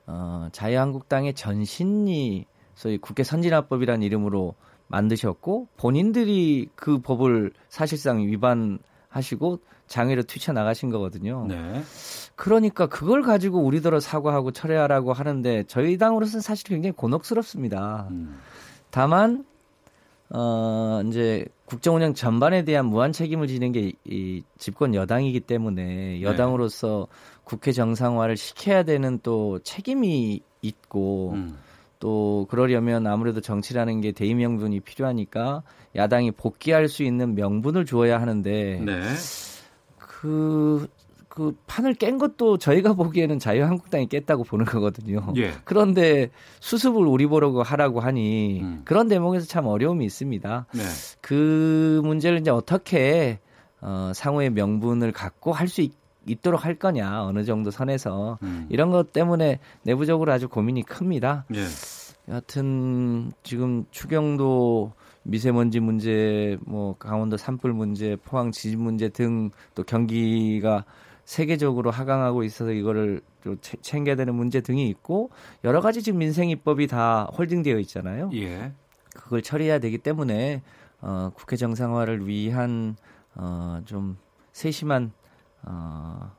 어, 자유한국당의 전신이 소위 국회 선진화법이라는 이름으로 만드셨고 본인들이 그 법을 사실상 위반하시고 장애로 뛰쳐나가신 거거든요. 네. 그러니까 그걸 가지고 우리더러 사과하고 철회하라고 하는데 저희 당으로서는 사실 굉장히 곤혹스럽습니다. 음. 다만 어 이제 국정 운영 전반에 대한 무한 책임을 지는 게 이 집권 여당이기 때문에 네. 여당으로서 네. 국회 정상화를 시켜야 되는 또 책임이 있고 음. 또 그러려면 아무래도 정치라는 게 대의 명분이 필요하니까 야당이 복귀할 수 있는 명분을 주어야 하는데 네. 그, 그 판을 깬 것도 저희가 보기에는 자유한국당이 깼다고 보는 거거든요. 예. 그런데 수습을 우리 보려고 하라고 하니 음. 그런 대목에서 참 어려움이 있습니다. 네. 그 문제를 이제 어떻게 어, 상호의 명분을 갖고 할 수 있도록 할 거냐 어느 정도 선에서 음. 이런 것 때문에 내부적으로 아주 고민이 큽니다. 예. 여하튼 지금 추경도 미세먼지 문제, 뭐 강원도 산불 문제, 포항 지진 문제 등 또 경기가 세계적으로 하강하고 있어서 이거를 좀 챙겨야 되는 문제 등이 있고 여러 가지 지금 민생 입법이 다 홀딩되어 있잖아요. 예. 그걸 처리해야 되기 때문에 어, 국회 정상화를 위한 어, 좀 세심한 어,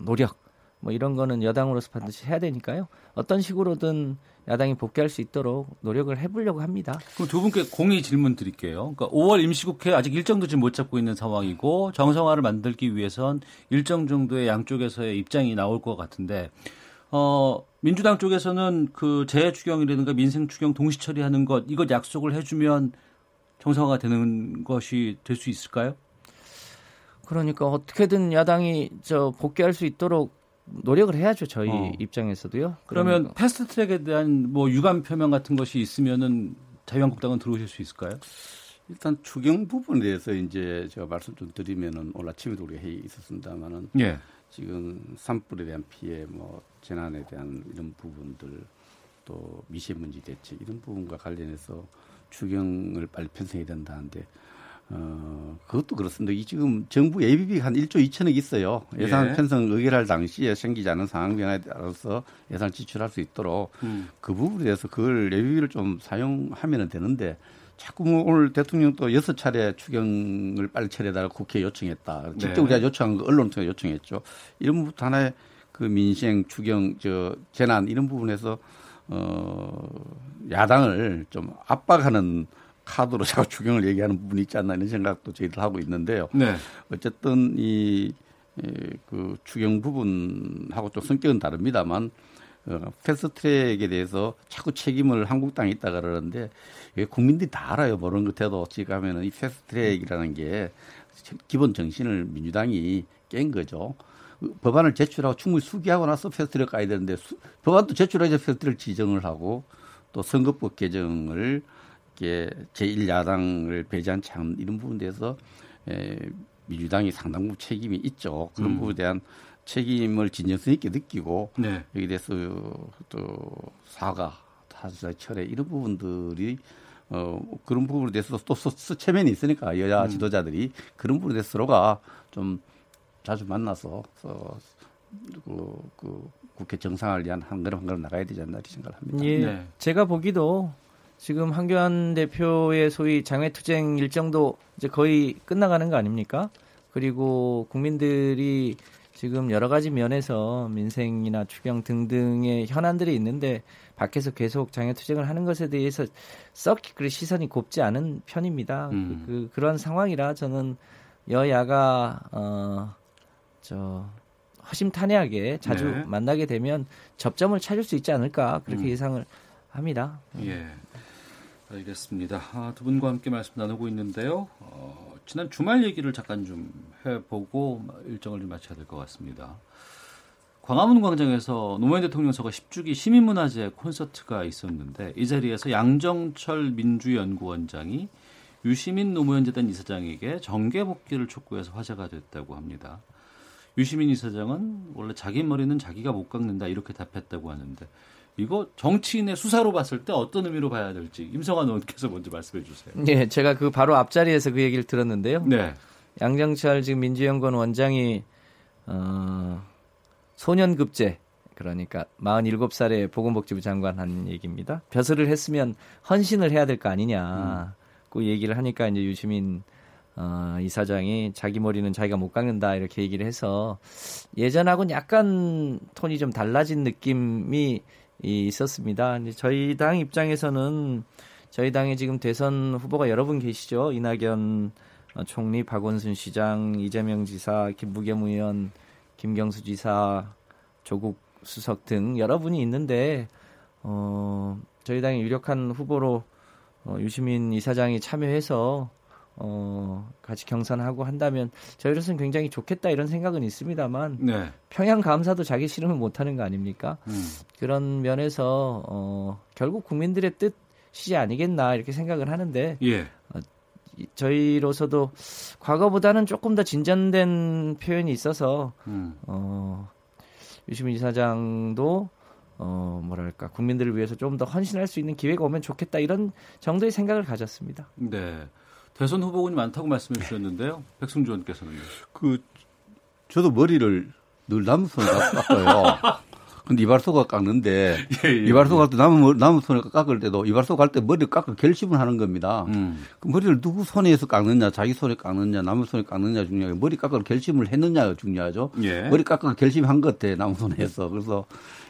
노력 뭐 이런 거는 여당으로서 반드시 해야 되니까요. 어떤 식으로든 야당이 복귀할 수 있도록 노력을 해보려고 합니다. 그럼 두 분께 공의 질문 드릴게요. 그러니까 5월 임시국회 아직 일정도 지금 못 잡고 있는 상황이고 정상화를 만들기 위해선 일정 정도의 양쪽에서의 입장이 나올 것 같은데 어, 민주당 쪽에서는 그 재해 추경이라든가 민생 추경 동시 처리하는 것 이것 약속을 해주면 정상화가 되는 것이 될 수 있을까요? 그러니까 어떻게든 야당이 저 복귀할 수 있도록 노력을 해야죠 저희 어. 입장에서도요. 그러면 그러니까. 패스트트랙에 대한 뭐 유감 표명 같은 것이 있으면은 자유한국당은 들어오실 수 있을까요? 일단 추경 부분에 대해서 이제 제가 말씀 좀 드리면은 오늘 아침에도 우리가 회의 있었습니다만은 예. 지금 산불에 대한 피해, 뭐 재난에 대한 이런 부분들 또 미세먼지 대책 이런 부분과 관련해서 추경을 빨리 편성해야 된다는데 어, 그것도 그렇습니다. 이 지금 정부 예비비 한 1조 2천억 있어요. 예산 예. 편성 의결할 당시에 생기지 않은 상황 변화에 따라서 예산을 지출할 수 있도록 음. 그 부분에 대해서 그걸 예비비를 좀 사용하면 되는데 자꾸 뭐 오늘 대통령도 여섯 차례 추경을 빨리 처리해달라고 국회에 요청했다. 직접 네. 우리가 요청한 거 언론 통해 요청했죠. 이런 부분 하나의 그 민생 추경 저 재난 이런 부분에서 어 야당을 좀 압박하는 카드로 자꾸 추경을 얘기하는 부분이 있지 않나 이런 생각도 저희들 하고 있는데요. 네. 어쨌든 이 그 추경 부분하고 또 성격은 다릅니다만 어, 패스트트랙에 대해서 자꾸 책임을 한국당에 있다 그러는데 국민들이 다 알아요. 모르는 것해도 지금 하면은 이 패스트트랙이라는 게 기본 정신을 민주당이 깬 거죠. 법안을 제출하고 충분히 수기하고 나서 패스트트랙 가야 되는데 수, 법안도 제출해서 패스트트랙 지정을 하고 또 선거법 개정을 이게 제1야당을 배제한 참 이런 부분에 대해서 에, 민주당이 상당 부분 책임이 있죠. 그런 음. 부분에 대한 책임을 진정성 있게 느끼고 네. 여기 대해서 또 사과, 타수자 철회 이런 부분들이 어 그런 부분에 대해서 또 스체면이 있으니까 여야 음. 지도자들이 그런 부분에 대해서 서로가 좀 자주 만나서 어, 그, 그 국회 정상을 위한 한 걸음 한 걸음 나가야 되지 않나 이렇게 생각을 합니다. 예, 네. 제가 보기도 지금 한교안 대표의 소위 장외투쟁 일정도 이제 거의 끝나가는 거 아닙니까? 그리고 국민들이 지금 여러 가지 면에서 민생이나 추경 등등의 현안들이 있는데 밖에서 계속 장애투쟁을 하는 것에 대해서 썩그 시선이 곱지 않은 편입니다. 음. 그, 그, 런 상황이라 저는 여야가 어 저 허심탄회하게 자주 네. 만나게 되면 접점을 찾을 수 있지 않을까 그렇게 음. 예상을 합니다. 예. 알겠습니다. 아, 두 분과 함께 말씀 나누고 있는데요. 어, 지난 주말 얘기를 잠깐 좀 해보고 일정을 좀 마쳐야 될 것 같습니다. 광화문 광장에서 노무현 대통령 서거 10주기 시민문화제 콘서트가 있었는데 이 자리에서 양정철 민주연구원장이 유시민 노무현재단 이사장에게 정계 복귀를 촉구해서 화제가 됐다고 합니다. 유시민 이사장은 원래 자기 머리는 자기가 못 깎는다 이렇게 답했다고 하는데 이거 정치인의 수사로 봤을 때 어떤 의미로 봐야 될지 임성환 의원께서 먼저 말씀해 주세요. 네, 제가 그 바로 앞자리에서 그 얘기를 들었는데요. 네. 양정철 지금 민주연구원 원장이 어, 소년급제 그러니까 47살에 보건복지부 장관 한 얘기입니다. 벼슬을 했으면 헌신을 해야 될 거 아니냐. 음. 그 얘기를 하니까 이제 유시민 어, 이사장이 자기 머리는 자기가 못 깎는다 이렇게 얘기를 해서 예전하고는 약간 톤이 좀 달라진 느낌이 있었습니다. 저희 당 입장에서는 저희 당에 지금 대선 후보가 여러 분 계시죠. 이낙연 총리, 박원순 시장, 이재명 지사, 김부겸 의원, 김경수 지사, 조국 수석 등 여러 분이 있는데 어, 저희 당의 유력한 후보로 어, 유시민 이사장이 참여해서 어, 같이 경선하고 한다면 저희로서는 굉장히 좋겠다 이런 생각은 있습니다만 네. 평양 감사도 자기 싫으면 못하는 거 아닙니까? 음. 그런 면에서 어, 결국 국민들의 뜻이지 아니겠나 이렇게 생각을 하는데 예. 어, 저희로서도 과거보다는 조금 더 진전된 표현이 있어서 음. 어, 유시민 이사장도 어, 뭐랄까, 국민들을 위해서 좀 더 헌신할 수 있는 기회가 오면 좋겠다, 이런 정도의 생각을 가졌습니다. 네. 대선 후보군이 많다고 말씀해 주셨는데요. 백승주 의원께서는요. 그, 저도 머리를 늘 남은 손에 깎아요. 근데 이발소가 깎는데 예, 예, 이발소 갈때 남은 남은 손에 깎을 때도 이발소 갈 때 머리 깎을 결심을 하는 겁니다. 음. 그 머리를 누구 손에서 깎느냐, 자기 손에 깎느냐, 남은 손에 깎느냐 중요하고 머리 깎을 결심을 했느냐가 중요하죠. 예. 머리 깎을 결심한 것 같아 남은 손에서 그래서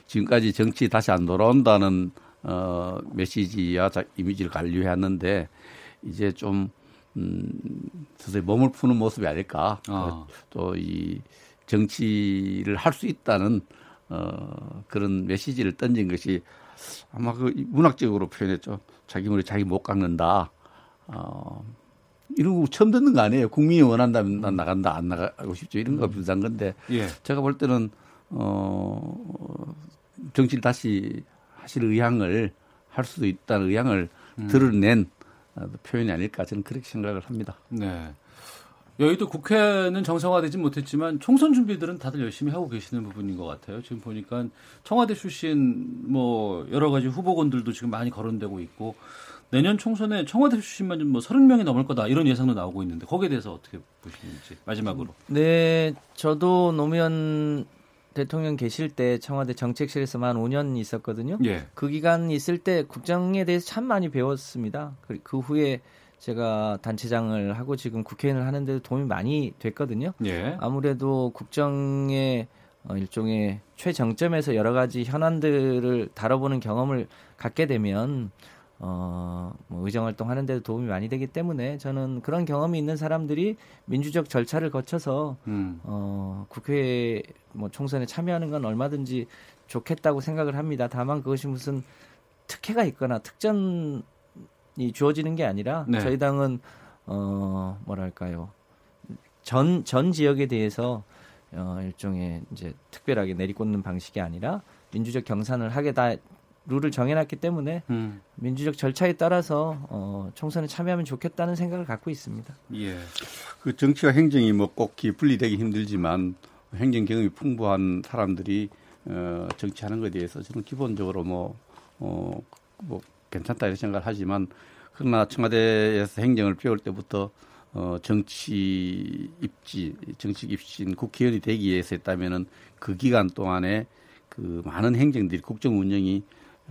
지금까지 정치 다시 안 돌아온다는 어 메시지와 이미지를 관리해왔는데 이제 좀 음, 서서히 몸을 푸는 모습이 아닐까. 아. 또이 정치를 할 수 있다는 어, 그런 메시지를 던진 것이 아마 그 문학적으로 표현했죠. 자기 머리 자기 못 깎는다. 어, 이런 거 처음 듣는 거 아니에요. 국민이 원한다면 난 나간다, 안 나가고 싶죠. 이런 거 비슷한 건데. 예. 제가 볼 때는, 어, 정치를 다시 하실 의향을 할 수도 있다는 의향을 음. 드러낸 표현이 아닐까 저는 그렇게 생각을 합니다. 네. 여의도 국회는 정상화되지 못했지만 총선 준비들은 다들 열심히 하고 계시는 부분인 것 같아요. 지금 보니까 청와대 출신 뭐 여러 가지 후보군들도 지금 많이 거론되고 있고 내년 총선에 청와대 출신만 좀뭐 30명이 넘을 거다 이런 예상도 나오고 있는데 거기에 대해서 어떻게 보시는지 마지막으로. 네, 저도 노무현 대통령 계실 때 청와대 정책실에서만 5년 있었거든요. 예. 그 기간 있을 때 국정에 대해서 참 많이 배웠습니다. 그, 그 후에 제가 단체장을 하고 지금 국회의원을 하는데도 도움이 많이 됐거든요. 예. 아무래도 국정의 어, 일종의 최정점에서 여러 가지 현안들을 다뤄보는 경험을 갖게 되면 어, 뭐 의정 활동하는 데도 도움이 많이 되기 때문에 저는 그런 경험이 있는 사람들이 민주적 절차를 거쳐서 음. 어, 국회 뭐 총선에 참여하는 건 얼마든지 좋겠다고 생각을 합니다. 다만 그것이 무슨 특혜가 있거나 특전 이 주어지는 게 아니라 네. 저희 당은 어 뭐랄까요 전 전 지역에 대해서 어 일종의 이제 특별하게 내리꽂는 방식이 아니라 민주적 경산을 하게 다 룰을 정해놨기 때문에 음. 민주적 절차에 따라서 어, 총선에 참여하면 좋겠다는 생각을 갖고 있습니다. 예. 그 정치와 행정이 뭐꼭 분리되기 힘들지만 행정 경험이 풍부한 사람들이 어, 정치하는 것에 대해서 저는 기본적으로 뭐, 어, 뭐 괜찮다 이런 생각을 하지만 그러나 청와대에서 행정을 배울 때부터 어, 정치 입지, 정치 입신 국회의원이 되기 위해서 했다면은 그 기간 동안에 그 많은 행정들이 국정 운영이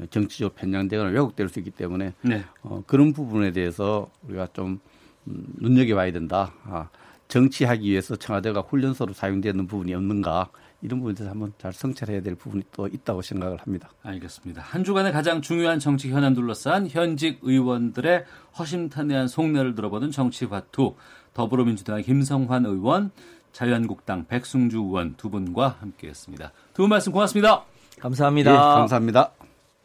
정치적으로 편향되거나 왜곡될 수 있기 때문에 네. 어, 그런 부분에 대해서 우리가 좀 음, 눈여겨봐야 된다. 아, 정치하기 위해서 청와대가 훈련소로 사용되는 부분이 없는가 이런 부분에 대해서 한번 잘 성찰해야 될 부분이 또 있다고 생각을 합니다. 알겠습니다. 한 주간의 가장 중요한 정치 현안 둘러싼 현직 의원들의 허심탄회한 속내를 들어보는 정치화투 더불어민주당의 김성환 의원, 자유한국당 백승주 의원 두 분과 함께했습니다. 두 분 말씀 고맙습니다. 감사합니다. 예, 감사합니다.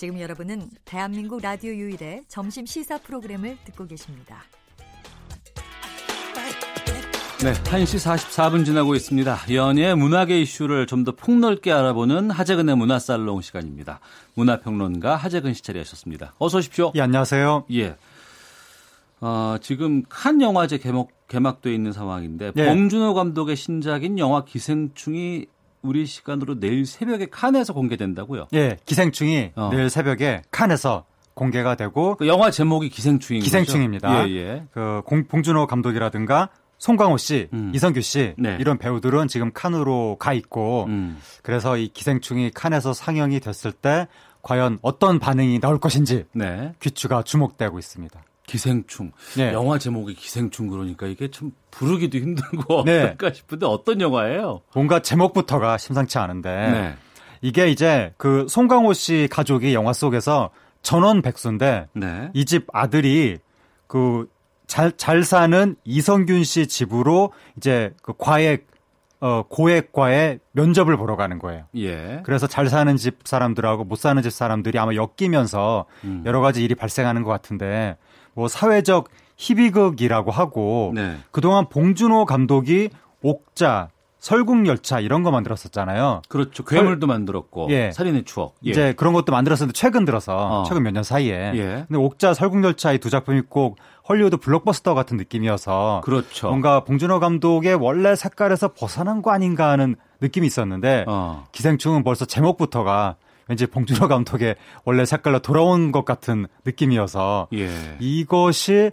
지금 여러분은 대한민국 라디오 유일의 점심 시사 프로그램을 듣고 계십니다. 네, 1시 44분 지나고 있습니다. 연예 문화계 이슈를 좀 더 폭넓게 알아보는 하재근의 문화살롱 시간입니다. 문화평론가 하재근 씨 자리하셨습니다. 어서 오십시오. 예, 안녕하세요. 예. 어, 지금 칸 영화제 개막, 개막돼 있는 상황인데 예. 봉준호 감독의 신작인 영화 기생충이 우리 시간으로 내일 새벽에 칸에서 공개된다고요? 예, 기생충이 어. 내일 새벽에 칸에서 공개가 되고 그 영화 제목이 기생충인 기생충입니다. 예, 예. 그 공, 봉준호 감독이라든가 송광호 씨, 음. 이성규 씨 네. 이런 배우들은 지금 칸으로 가 있고 음. 그래서 이 기생충이 칸에서 상영이 됐을 때 과연 어떤 반응이 나올 것인지 네. 귀추가 주목되고 있습니다. 기생충. 네. 영화 제목이 기생충 그러니까 이게 좀 부르기도 힘들고 네. 어떨까 싶은데 어떤 영화예요? 뭔가 제목부터가 심상치 않은데 네. 이게 이제 그 송강호 씨 가족이 영화 속에서 전원 백수인데 네. 이집 아들이 그 잘, 잘 사는 이성균 씨 집으로 이제 그 과액, 어, 고액과의 면접을 보러 가는 거예요. 예. 그래서 잘 사는 집 사람들하고 못 사는 집 사람들이 아마 엮이면서 음. 여러 가지 일이 발생하는 것 같은데 뭐 사회적 희비극이라고 하고 네. 그동안 봉준호 감독이 옥자, 설국열차 이런 거 만들었었잖아요. 그렇죠. 괴물도 설... 만들었고 예. 살인의 추억. 예. 이제 그런 것도 만들었었는데 최근 들어서 어. 최근 몇 년 사이에. 예. 근데 옥자, 설국열차 이 두 작품이 꼭 헐리우드 블록버스터 같은 느낌이어서 그렇죠. 뭔가 봉준호 감독의 원래 색깔에서 벗어난 거 아닌가 하는 느낌이 있었는데 어. 기생충은 벌써 제목부터가 왠지 봉준호 감독의 원래 색깔로 돌아온 것 같은 느낌이어서 예. 이것이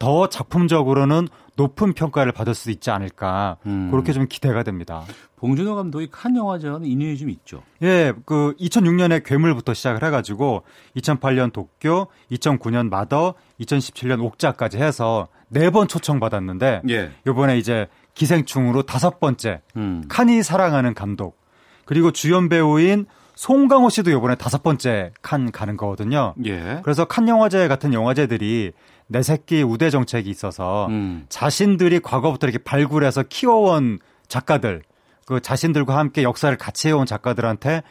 더 작품적으로는 높은 평가를 받을 수 있지 않을까 음. 그렇게 좀 기대가 됩니다. 봉준호 감독이 칸 영화제와는 인연이 좀 있죠. 예, 그 2006년에 괴물부터 시작을 해가지고 2008년 도쿄, 2009년 마더, 2017년 옥자까지 해서 네 번 초청받았는데 예. 이번에 이제 기생충으로 다섯 번째 음. 칸이 사랑하는 감독 그리고 주연 배우인 송강호 씨도 이번에 다섯 번째 칸 가는 거거든요. 예. 그래서 칸 영화제 같은 영화제들이 내 새끼 우대 정책이 있어서 음. 자신들이 과거부터 이렇게 발굴해서 키워온 작가들, 그 자신들과 함께 역사를 같이 해온 작가들한테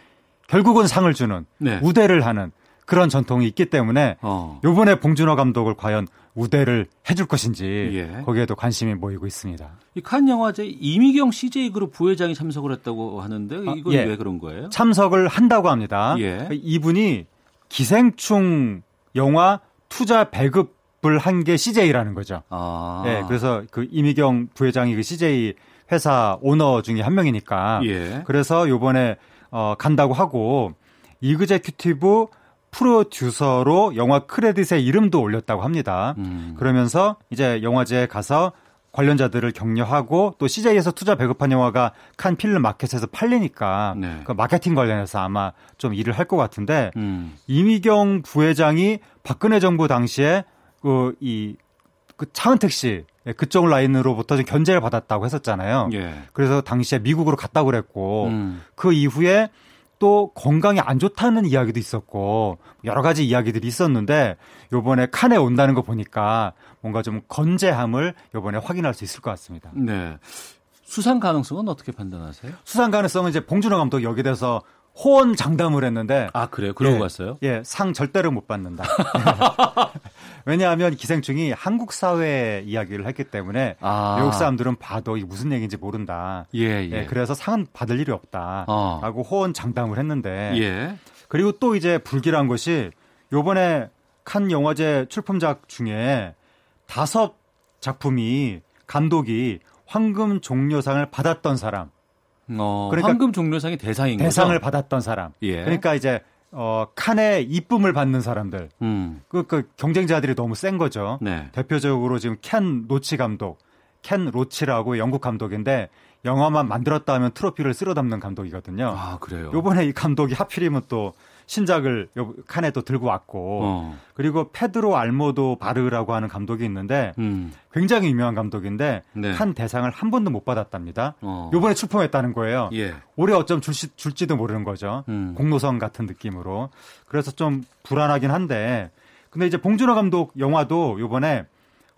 결국은 상을 주는 네. 우대를 하는 그런 전통이 있기 때문에 어. 요번에 봉준호 감독을 과연 우대를 해줄 것인지 예. 거기에도 관심이 모이고 있습니다. 이 칸 영화제 이미경 CJ 그룹 부회장이 참석을 했다고 하는데 아, 이건 아, 예. 왜 그런 거예요? 참석을 한다고 합니다. 예. 이분이 기생충 영화 투자 배급 한게 CJ라는 거죠. 아. 예, 그래서 그 이미경 부회장이 그 CJ 회사 오너 중에 한 명이니까. 예. 그래서 요번에 어 간다고 하고 이그제큐티브 프로듀서로 영화 크레딧에 이름도 올렸다고 합니다. 음. 그러면서 이제 영화제에 가서 관련자들을 격려하고 또 CJ에서 투자 배급한 영화가 칸 필름 마켓에서 팔리니까 네. 그 마케팅 관련해서 아마 좀 일을 할 것 같은데 음. 이미경 부회장이 박근혜 정부 당시에 그 이 그 차은택 씨 예, 그쪽 라인으로부터 좀 견제를 받았다고 했었잖아요. 예. 그래서 당시에 미국으로 갔다고 그랬고 음. 그 이후에 또 건강이 안 좋다는 이야기도 있었고 여러 가지 이야기들이 있었는데 요번에 칸에 온다는 거 보니까 뭔가 좀 건재함을 요번에 확인할 수 있을 것 같습니다. 네. 수상 가능성은 어떻게 판단하세요? 수상 가능성은 이제 봉준호 감독이 여기 대해서 호언 장담을 했는데 아 그래요? 그러고 예, 갔어요? 예, 상 절대로 못 받는다. 왜냐하면 기생충이 한국 사회 이야기를 했기 때문에 아. 외국 사람들은 봐도 이게 무슨 얘기인지 모른다. 예, 예. 예 그래서 상은 받을 일이 없다라고 어. 호언 장담을 했는데 예. 그리고 또 이제 불길한 것이 요번에 칸 영화제 출품작 중에 다섯 작품이 감독이 황금 종려상을 받았던 사람. 어, 그러니까 황금 종려상이 대상인 대상을 거죠? 받았던 사람. 예. 그러니까 이제 어, 칸의 이쁨을 받는 사람들. 음. 그, 그 경쟁자들이 너무 센 거죠. 네. 대표적으로 지금 켄 노치 감독, 켄 로치라고 영국 감독인데 영화만 만들었다 하면 트로피를 쓸어 담는 감독이거든요. 아, 그래요? 요번에 이 감독이 하필이면 또 신작을 칸에 또 들고 왔고 어. 그리고 페드로 알모도바르라고 하는 감독이 있는데 음. 굉장히 유명한 감독인데 네. 칸 대상을 한 번도 못 받았답니다. 어. 요번에 출품했다는 거예요. 예. 올해 어쩜 줄지, 줄지도 모르는 거죠. 음. 공로상 같은 느낌으로. 그래서 좀 불안하긴 한데 근데 이제 봉준호 감독 영화도 요번에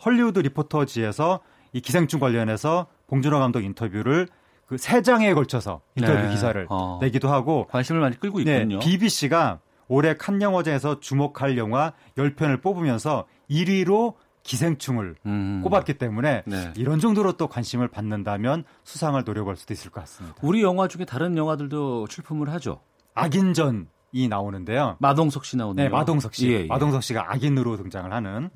헐리우드 리포터지에서 이 기생충 관련해서 봉준호 감독 인터뷰를 그 세 장에 걸쳐서 인터뷰 네. 기사를 어. 내기도 하고 관심을 많이 끌고 네, 있군요. 네, BBC가 올해 칸 영화제에서 주목할 영화 10편을 뽑으면서 1위로 기생충을 음. 꼽았기 때문에 네. 이런 정도로 또 관심을 받는다면 수상을 노려볼 수도 있을 것 같습니다. 우리 영화 중에 다른 영화들도 출품을 하죠. 악인전이 나오는데요. 마동석 씨 나오는 네, 마동석 씨. 예, 예. 마동석 씨가 악인으로 등장을 하는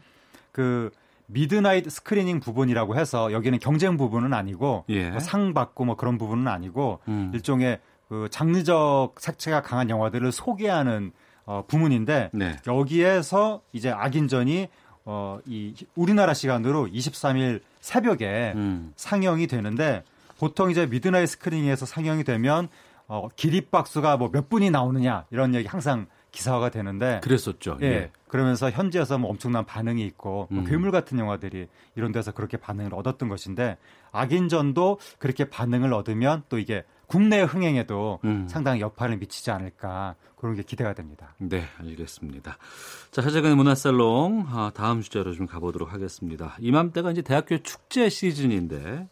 그 midnight screening 부분이라고 해서 여기는 경쟁 부분은 아니고 예. 뭐 상 받고 뭐 그런 부분은 아니고 음. 일종의 그 장르적 색채가 강한 영화들을 소개하는 어, 부문인데 네. 여기에서 이제 악인전이 어, 이 우리나라 시간으로 23일 새벽에 음. 상영이 되는데 보통 이제 midnight screen에서 상영이 되면 어, 기립박수가 뭐 몇 분이 나오느냐 이런 얘기 항상 기사화가 되는데 그랬었죠. 예. 예. 그러면서 현지에서 뭐 엄청난 반응이 있고 뭐 음. 괴물 같은 영화들이 이런 데서 그렇게 반응을 얻었던 것인데 악인전도 그렇게 반응을 얻으면 또 이게 국내 흥행에도 음. 상당히 여파를 미치지 않을까 그런 게 기대가 됩니다. 네, 알겠습니다. 자, 하재근의 문화살롱 아, 다음 주제로 좀 가보도록 하겠습니다. 이맘때가 이제 대학교 축제 시즌인데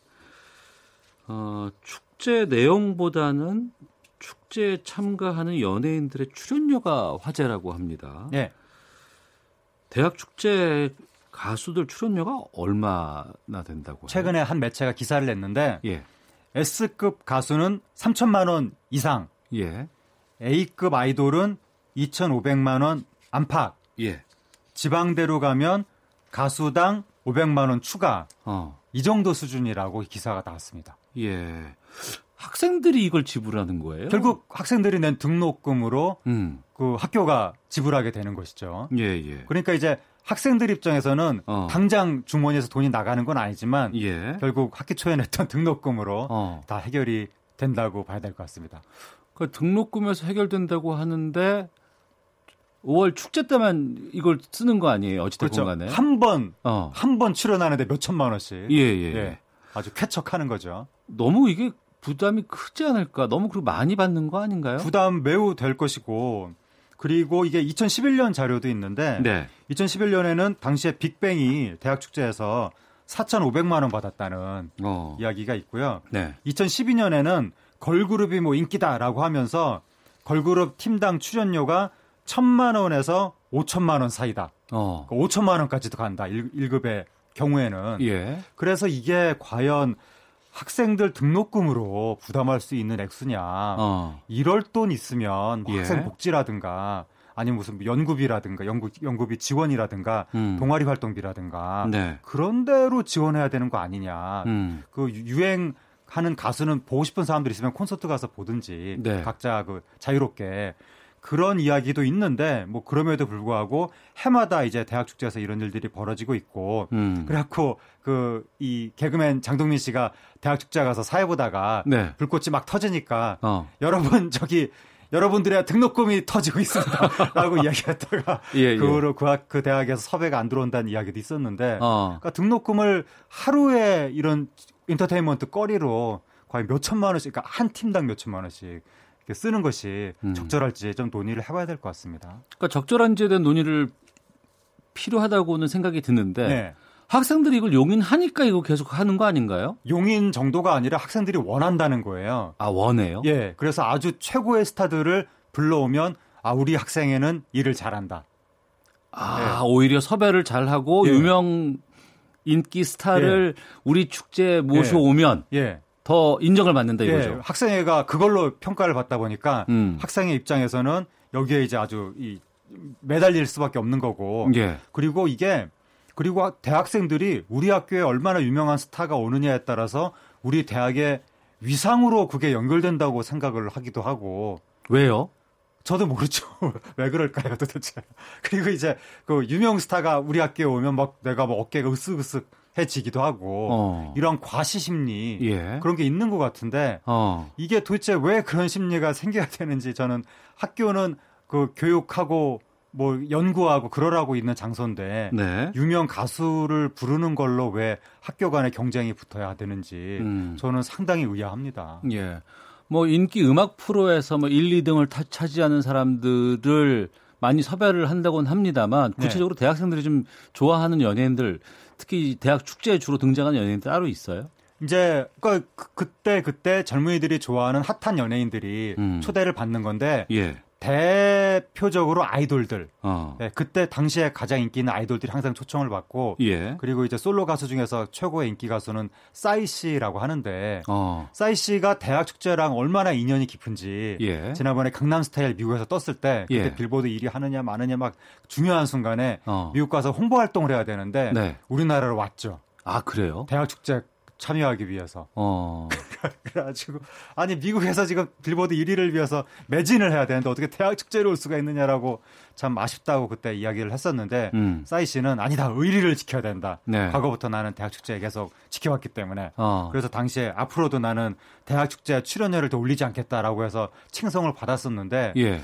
어, 축제 내용보다는 축제에 참가하는 연예인들의 출연료가 화제라고 합니다. 네. 대학 축제 가수들 출연료가 얼마나 된다고 최근에 한 매체가 기사를 냈는데 예. S급 가수는 3천만 원 이상. 예. A급 아이돌은 2,500만 원 안팎. 예. 지방대로 가면 가수당 500만 원 추가. 어. 이 정도 수준이라고 기사가 나왔습니다. 예. 학생들이 이걸 지불하는 거예요? 결국 학생들이 낸 등록금으로 음. 그 학교가 지불하게 되는 것이죠. 예, 예. 그러니까 이제 학생들 입장에서는 어. 당장 주머니에서 돈이 나가는 건 아니지만 예. 결국 학기 초에 냈던 등록금으로 어. 다 해결이 된다고 봐야 될 것 같습니다. 그 등록금에서 해결된다고 하는데 5월 축제 때만 이걸 쓰는 거 아니에요? 어찌됐건 그렇죠. 간에. 한 번, 어. 한번 출연하는데 몇 천만 원씩. 예, 예. 예. 아주 쾌척하는 거죠. 너무 이게 부담이 크지 않을까? 너무 그 많이 받는 거 아닌가요? 부담 매우 될 것이고 그리고 이게 2011년 자료도 있는데 네. 2011년에는 당시에 빅뱅이 대학 축제에서 4,500만 원 받았다는 어. 이야기가 있고요. 네. 2012년에는 걸그룹이 뭐 인기다라고 하면서 걸그룹 팀당 출연료가 1,000만 원에서 5천만 원 사이다. 어. 5천만 그러니까 원까지도 간다. 1, 급의 경우에는. 예. 그래서 이게 과연 학생들 등록금으로 부담할 수 있는 액수냐. 어. 이럴 돈 있으면 뭐 예. 학생 복지라든가 아니면 무슨 연구비라든가 연구 연구비 지원이라든가 음. 동아리 활동비라든가 네. 그런 대로 지원해야 되는 거 아니냐. 음. 그 유행 하는 가수는 보고 싶은 사람들 있으면 콘서트 가서 보든지 네. 각자 그 자유롭게 그런 이야기도 있는데 뭐 그럼에도 불구하고 해마다 이제 대학 축제에서 이런 일들이 벌어지고 있고 음. 그래갖고 그 이 개그맨 장동민 씨가 대학 축제 가서 사회 보다가 네. 불꽃이 막 터지니까 어. 여러분 저기 여러분들의 등록금이 터지고 있습니다라고 이야기했다가 예, 예. 그 후로 그, 그 대학에서 섭외가 안 들어온다는 이야기도 있었는데 어. 그러니까 등록금을 하루에 이런 인터테인먼트 거리로 거의 몇 천만 원씩 그러니까 한 팀당 몇 천만 원씩 쓰는 것이 음. 적절할지 좀 논의를 해봐야 될 것 같습니다. 그러니까 적절한지에 대한 논의를 필요하다고는 생각이 드는데 네. 학생들이 이걸 용인하니까 이거 계속 하는 거 아닌가요? 용인 정도가 아니라 학생들이 원한다는 거예요. 아 원해요? 예. 그래서 아주 최고의 스타들을 불러오면 아 우리 학생에는 일을 잘한다. 아 예. 오히려 섭외를 잘하고 예. 유명 인기 스타를 예. 우리 축제에 모셔오면 예. 더 인정을 받는다 예, 이거죠. 예, 학생회가 그걸로 평가를 받다 보니까 음. 학생의 입장에서는 여기에 이제 아주 이 매달릴 수밖에 없는 거고. 예. 그리고 이게 그리고 대학생들이 우리 학교에 얼마나 유명한 스타가 오느냐에 따라서 우리 대학의 위상으로 그게 연결된다고 생각을 하기도 하고. 왜요? 저도 모르죠. 왜 그럴까요, 도대체. 그리고 이제 그 유명 스타가 우리 학교에 오면 막 내가 뭐 어깨가 으쓱으쓱 해지기도 하고 어. 이런 과시 심리 예. 그런 게 있는 것 같은데 어. 이게 도대체 왜 그런 심리가 생겨야 되는지 저는 학교는 그 교육하고 뭐 연구하고 그러라고 있는 장소인데 네. 유명 가수를 부르는 걸로 왜 학교 간의 경쟁이 붙어야 되는지 음. 저는 상당히 의아합니다. 예. 뭐 인기 음악 프로에서 뭐 1, 2등을 타, 차지하는 사람들을 많이 섭외를 한다고는 합니다만 네. 구체적으로 네. 대학생들이 좀 좋아하는 연예인들 특히 대학 축제에 주로 등장하는 연예인들 따로 있어요? 이제 그, 그때 그때 젊은이들이 좋아하는 핫한 연예인들이 음. 초대를 받는 건데 예. 대표적으로 아이돌들. 어. 네, 그때 당시에 가장 인기 있는 아이돌들이 항상 초청을 받고 예. 그리고 이제 솔로 가수 중에서 최고의 인기 가수는 싸이 씨라고 하는데 어. 싸이 씨가 대학 축제랑 얼마나 인연이 깊은지 예. 지난번에 강남 스타일 미국에서 떴을 때 그때 예. 빌보드 1위 하느냐 마느냐 막 중요한 순간에 어. 미국 가서 홍보 활동을 해야 되는데 네. 우리나라로 왔죠. 아 그래요? 대학 축제 참여하기 위해서. 어. 그래가지고 아니 미국에서 지금 빌보드 1위를 위해서 매진을 해야 되는데 어떻게 대학 축제를 올 수가 있느냐라고 참 아쉽다고 그때 이야기를 했었는데 음. 싸이 씨는 아니다 의리를 지켜야 된다. 네. 과거부터 나는 대학 축제에 계속 지켜왔기 때문에 어. 그래서 당시에 앞으로도 나는 대학 축제 출연료를 더 올리지 않겠다라고 해서 칭송을 받았었는데 예.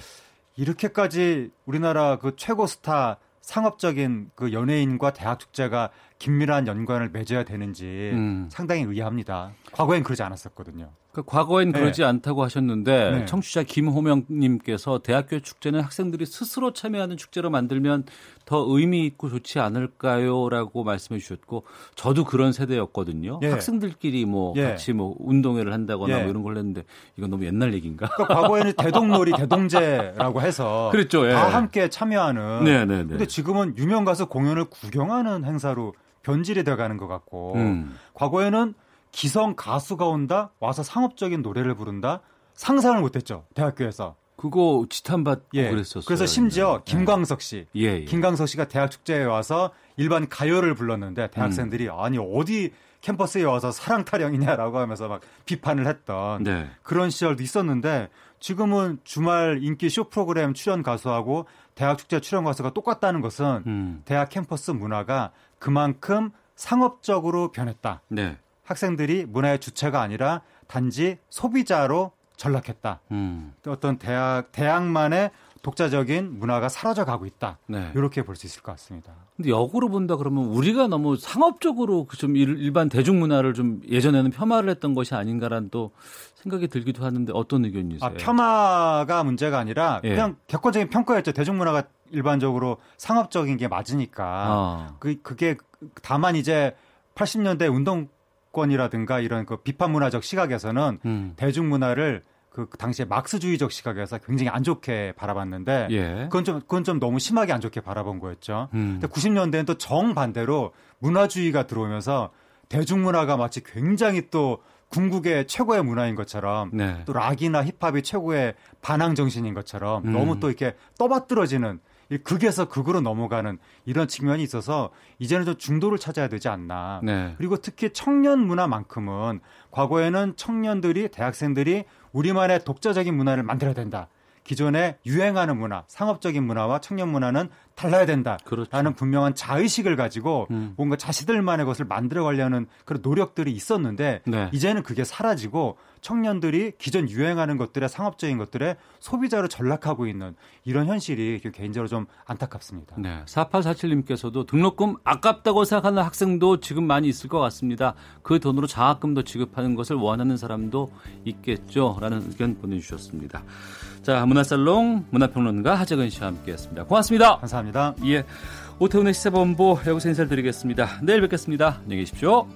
이렇게까지 우리나라 그 최고 스타 상업적인 그 연예인과 대학 축제가 긴밀한 연관을 맺어야 되는지 음. 상당히 의아합니다. 과거엔 그러지 않았었거든요. 그 과거엔 네. 그러지 않다고 하셨는데 네. 청취자 김호명님께서 대학교 축제는 학생들이 스스로 참여하는 축제로 만들면 더 의미 있고 좋지 않을까요?라고 말씀해 주셨고 저도 그런 세대였거든요. 예. 학생들끼리 뭐 예. 같이 뭐 운동회를 한다거나 예. 뭐 이런 걸 했는데 이건 너무 옛날 얘기인가? 그러니까 과거에는 대동놀이, 대동제라고 해서 그랬죠. 예. 다 함께 참여하는. 네네네. 네, 네. 근데 지금은 유명 가수 공연을 구경하는 행사로 변질이 돼가는 것 같고 음. 과거에는 기성 가수가 온다 와서 상업적인 노래를 부른다 상상을 못했죠 대학교에서. 그거 지탄받고 예. 그랬었어요. 그래서 심지어 네. 김광석 씨, 예, 예. 김광석 씨가 대학 축제에 와서 일반 가요를 불렀는데 대학생들이 음. 아니 어디 캠퍼스에 와서 사랑 타령이냐라고 하면서 막 비판을 했던 네. 그런 시절도 있었는데 지금은 주말 인기 쇼 프로그램 출연 가수하고 대학 축제 출연 가수가 똑같다는 것은 음. 대학 캠퍼스 문화가 그만큼 상업적으로 변했다. 네. 학생들이 문화의 주체가 아니라 단지 소비자로 전락했다. 음. 어떤 대학 대학만의 독자적인 문화가 사라져 가고 있다. 네. 이렇게 볼 수 있을 것 같습니다. 근데 역으로 본다 그러면 우리가 너무 상업적으로 그좀 일반 대중 문화를 좀 예전에는 폄하를 했던 것이 아닌가라는 또 생각이 들기도 하는데 어떤 의견이세요? 아, 폄하가 문제가 아니라 예. 그냥 객관적인 평가였죠. 대중 문화가 일반적으로 상업적인 게 맞으니까. 아. 그 그게 다만 이제 80년대 운동 권이라든가 이런 그 비판 문화적 시각에서는 음. 대중 문화를 그 당시에 막스주의적 시각에서 굉장히 안 좋게 바라봤는데 예. 그건 좀 그건 좀 너무 심하게 안 좋게 바라본 거였죠. 음. 근데 90년대는 또 정반대로 문화주의가 들어오면서 대중문화가 마치 굉장히 또 궁극의 최고의 문화인 것처럼 네. 또 락이나 힙합이 최고의 반항 정신인 것처럼 음. 너무 또 이렇게 떠받들어지는 극에서 극으로 넘어가는 이런 측면이 있어서 이제는 좀 중도를 찾아야 되지 않나. 네. 그리고 특히 청년 문화만큼은 과거에는 청년들이 대학생들이 우리만의 독자적인 문화를 만들어야 된다. 기존에 유행하는 문화, 상업적인 문화와 청년 문화는 달라야 된다. 그렇죠. 라는 분명한 자의식을 가지고 음. 뭔가 자신들만의 것을 만들어 가려는 그런 노력들이 있었는데 네. 이제는 그게 사라지고 청년들이 기존 유행하는 것들의 상업적인 것들의 소비자로 전락하고 있는 이런 현실이 개인적으로 좀 안타깝습니다. 네. 4847님께서도 등록금 아깝다고 생각하는 학생도 지금 많이 있을 것 같습니다. 그 돈으로 장학금도 지급하는 것을 원하는 사람도 있겠죠. 라는 의견 보내주셨습니다. 자, 문화살롱 문화평론가 하재근 씨와 함께했습니다. 고맙습니다. 감사합니다. 예, 오태훈의 시사본부 여기서 인사를 드리겠습니다. 내일 뵙겠습니다. 안녕히 계십시오.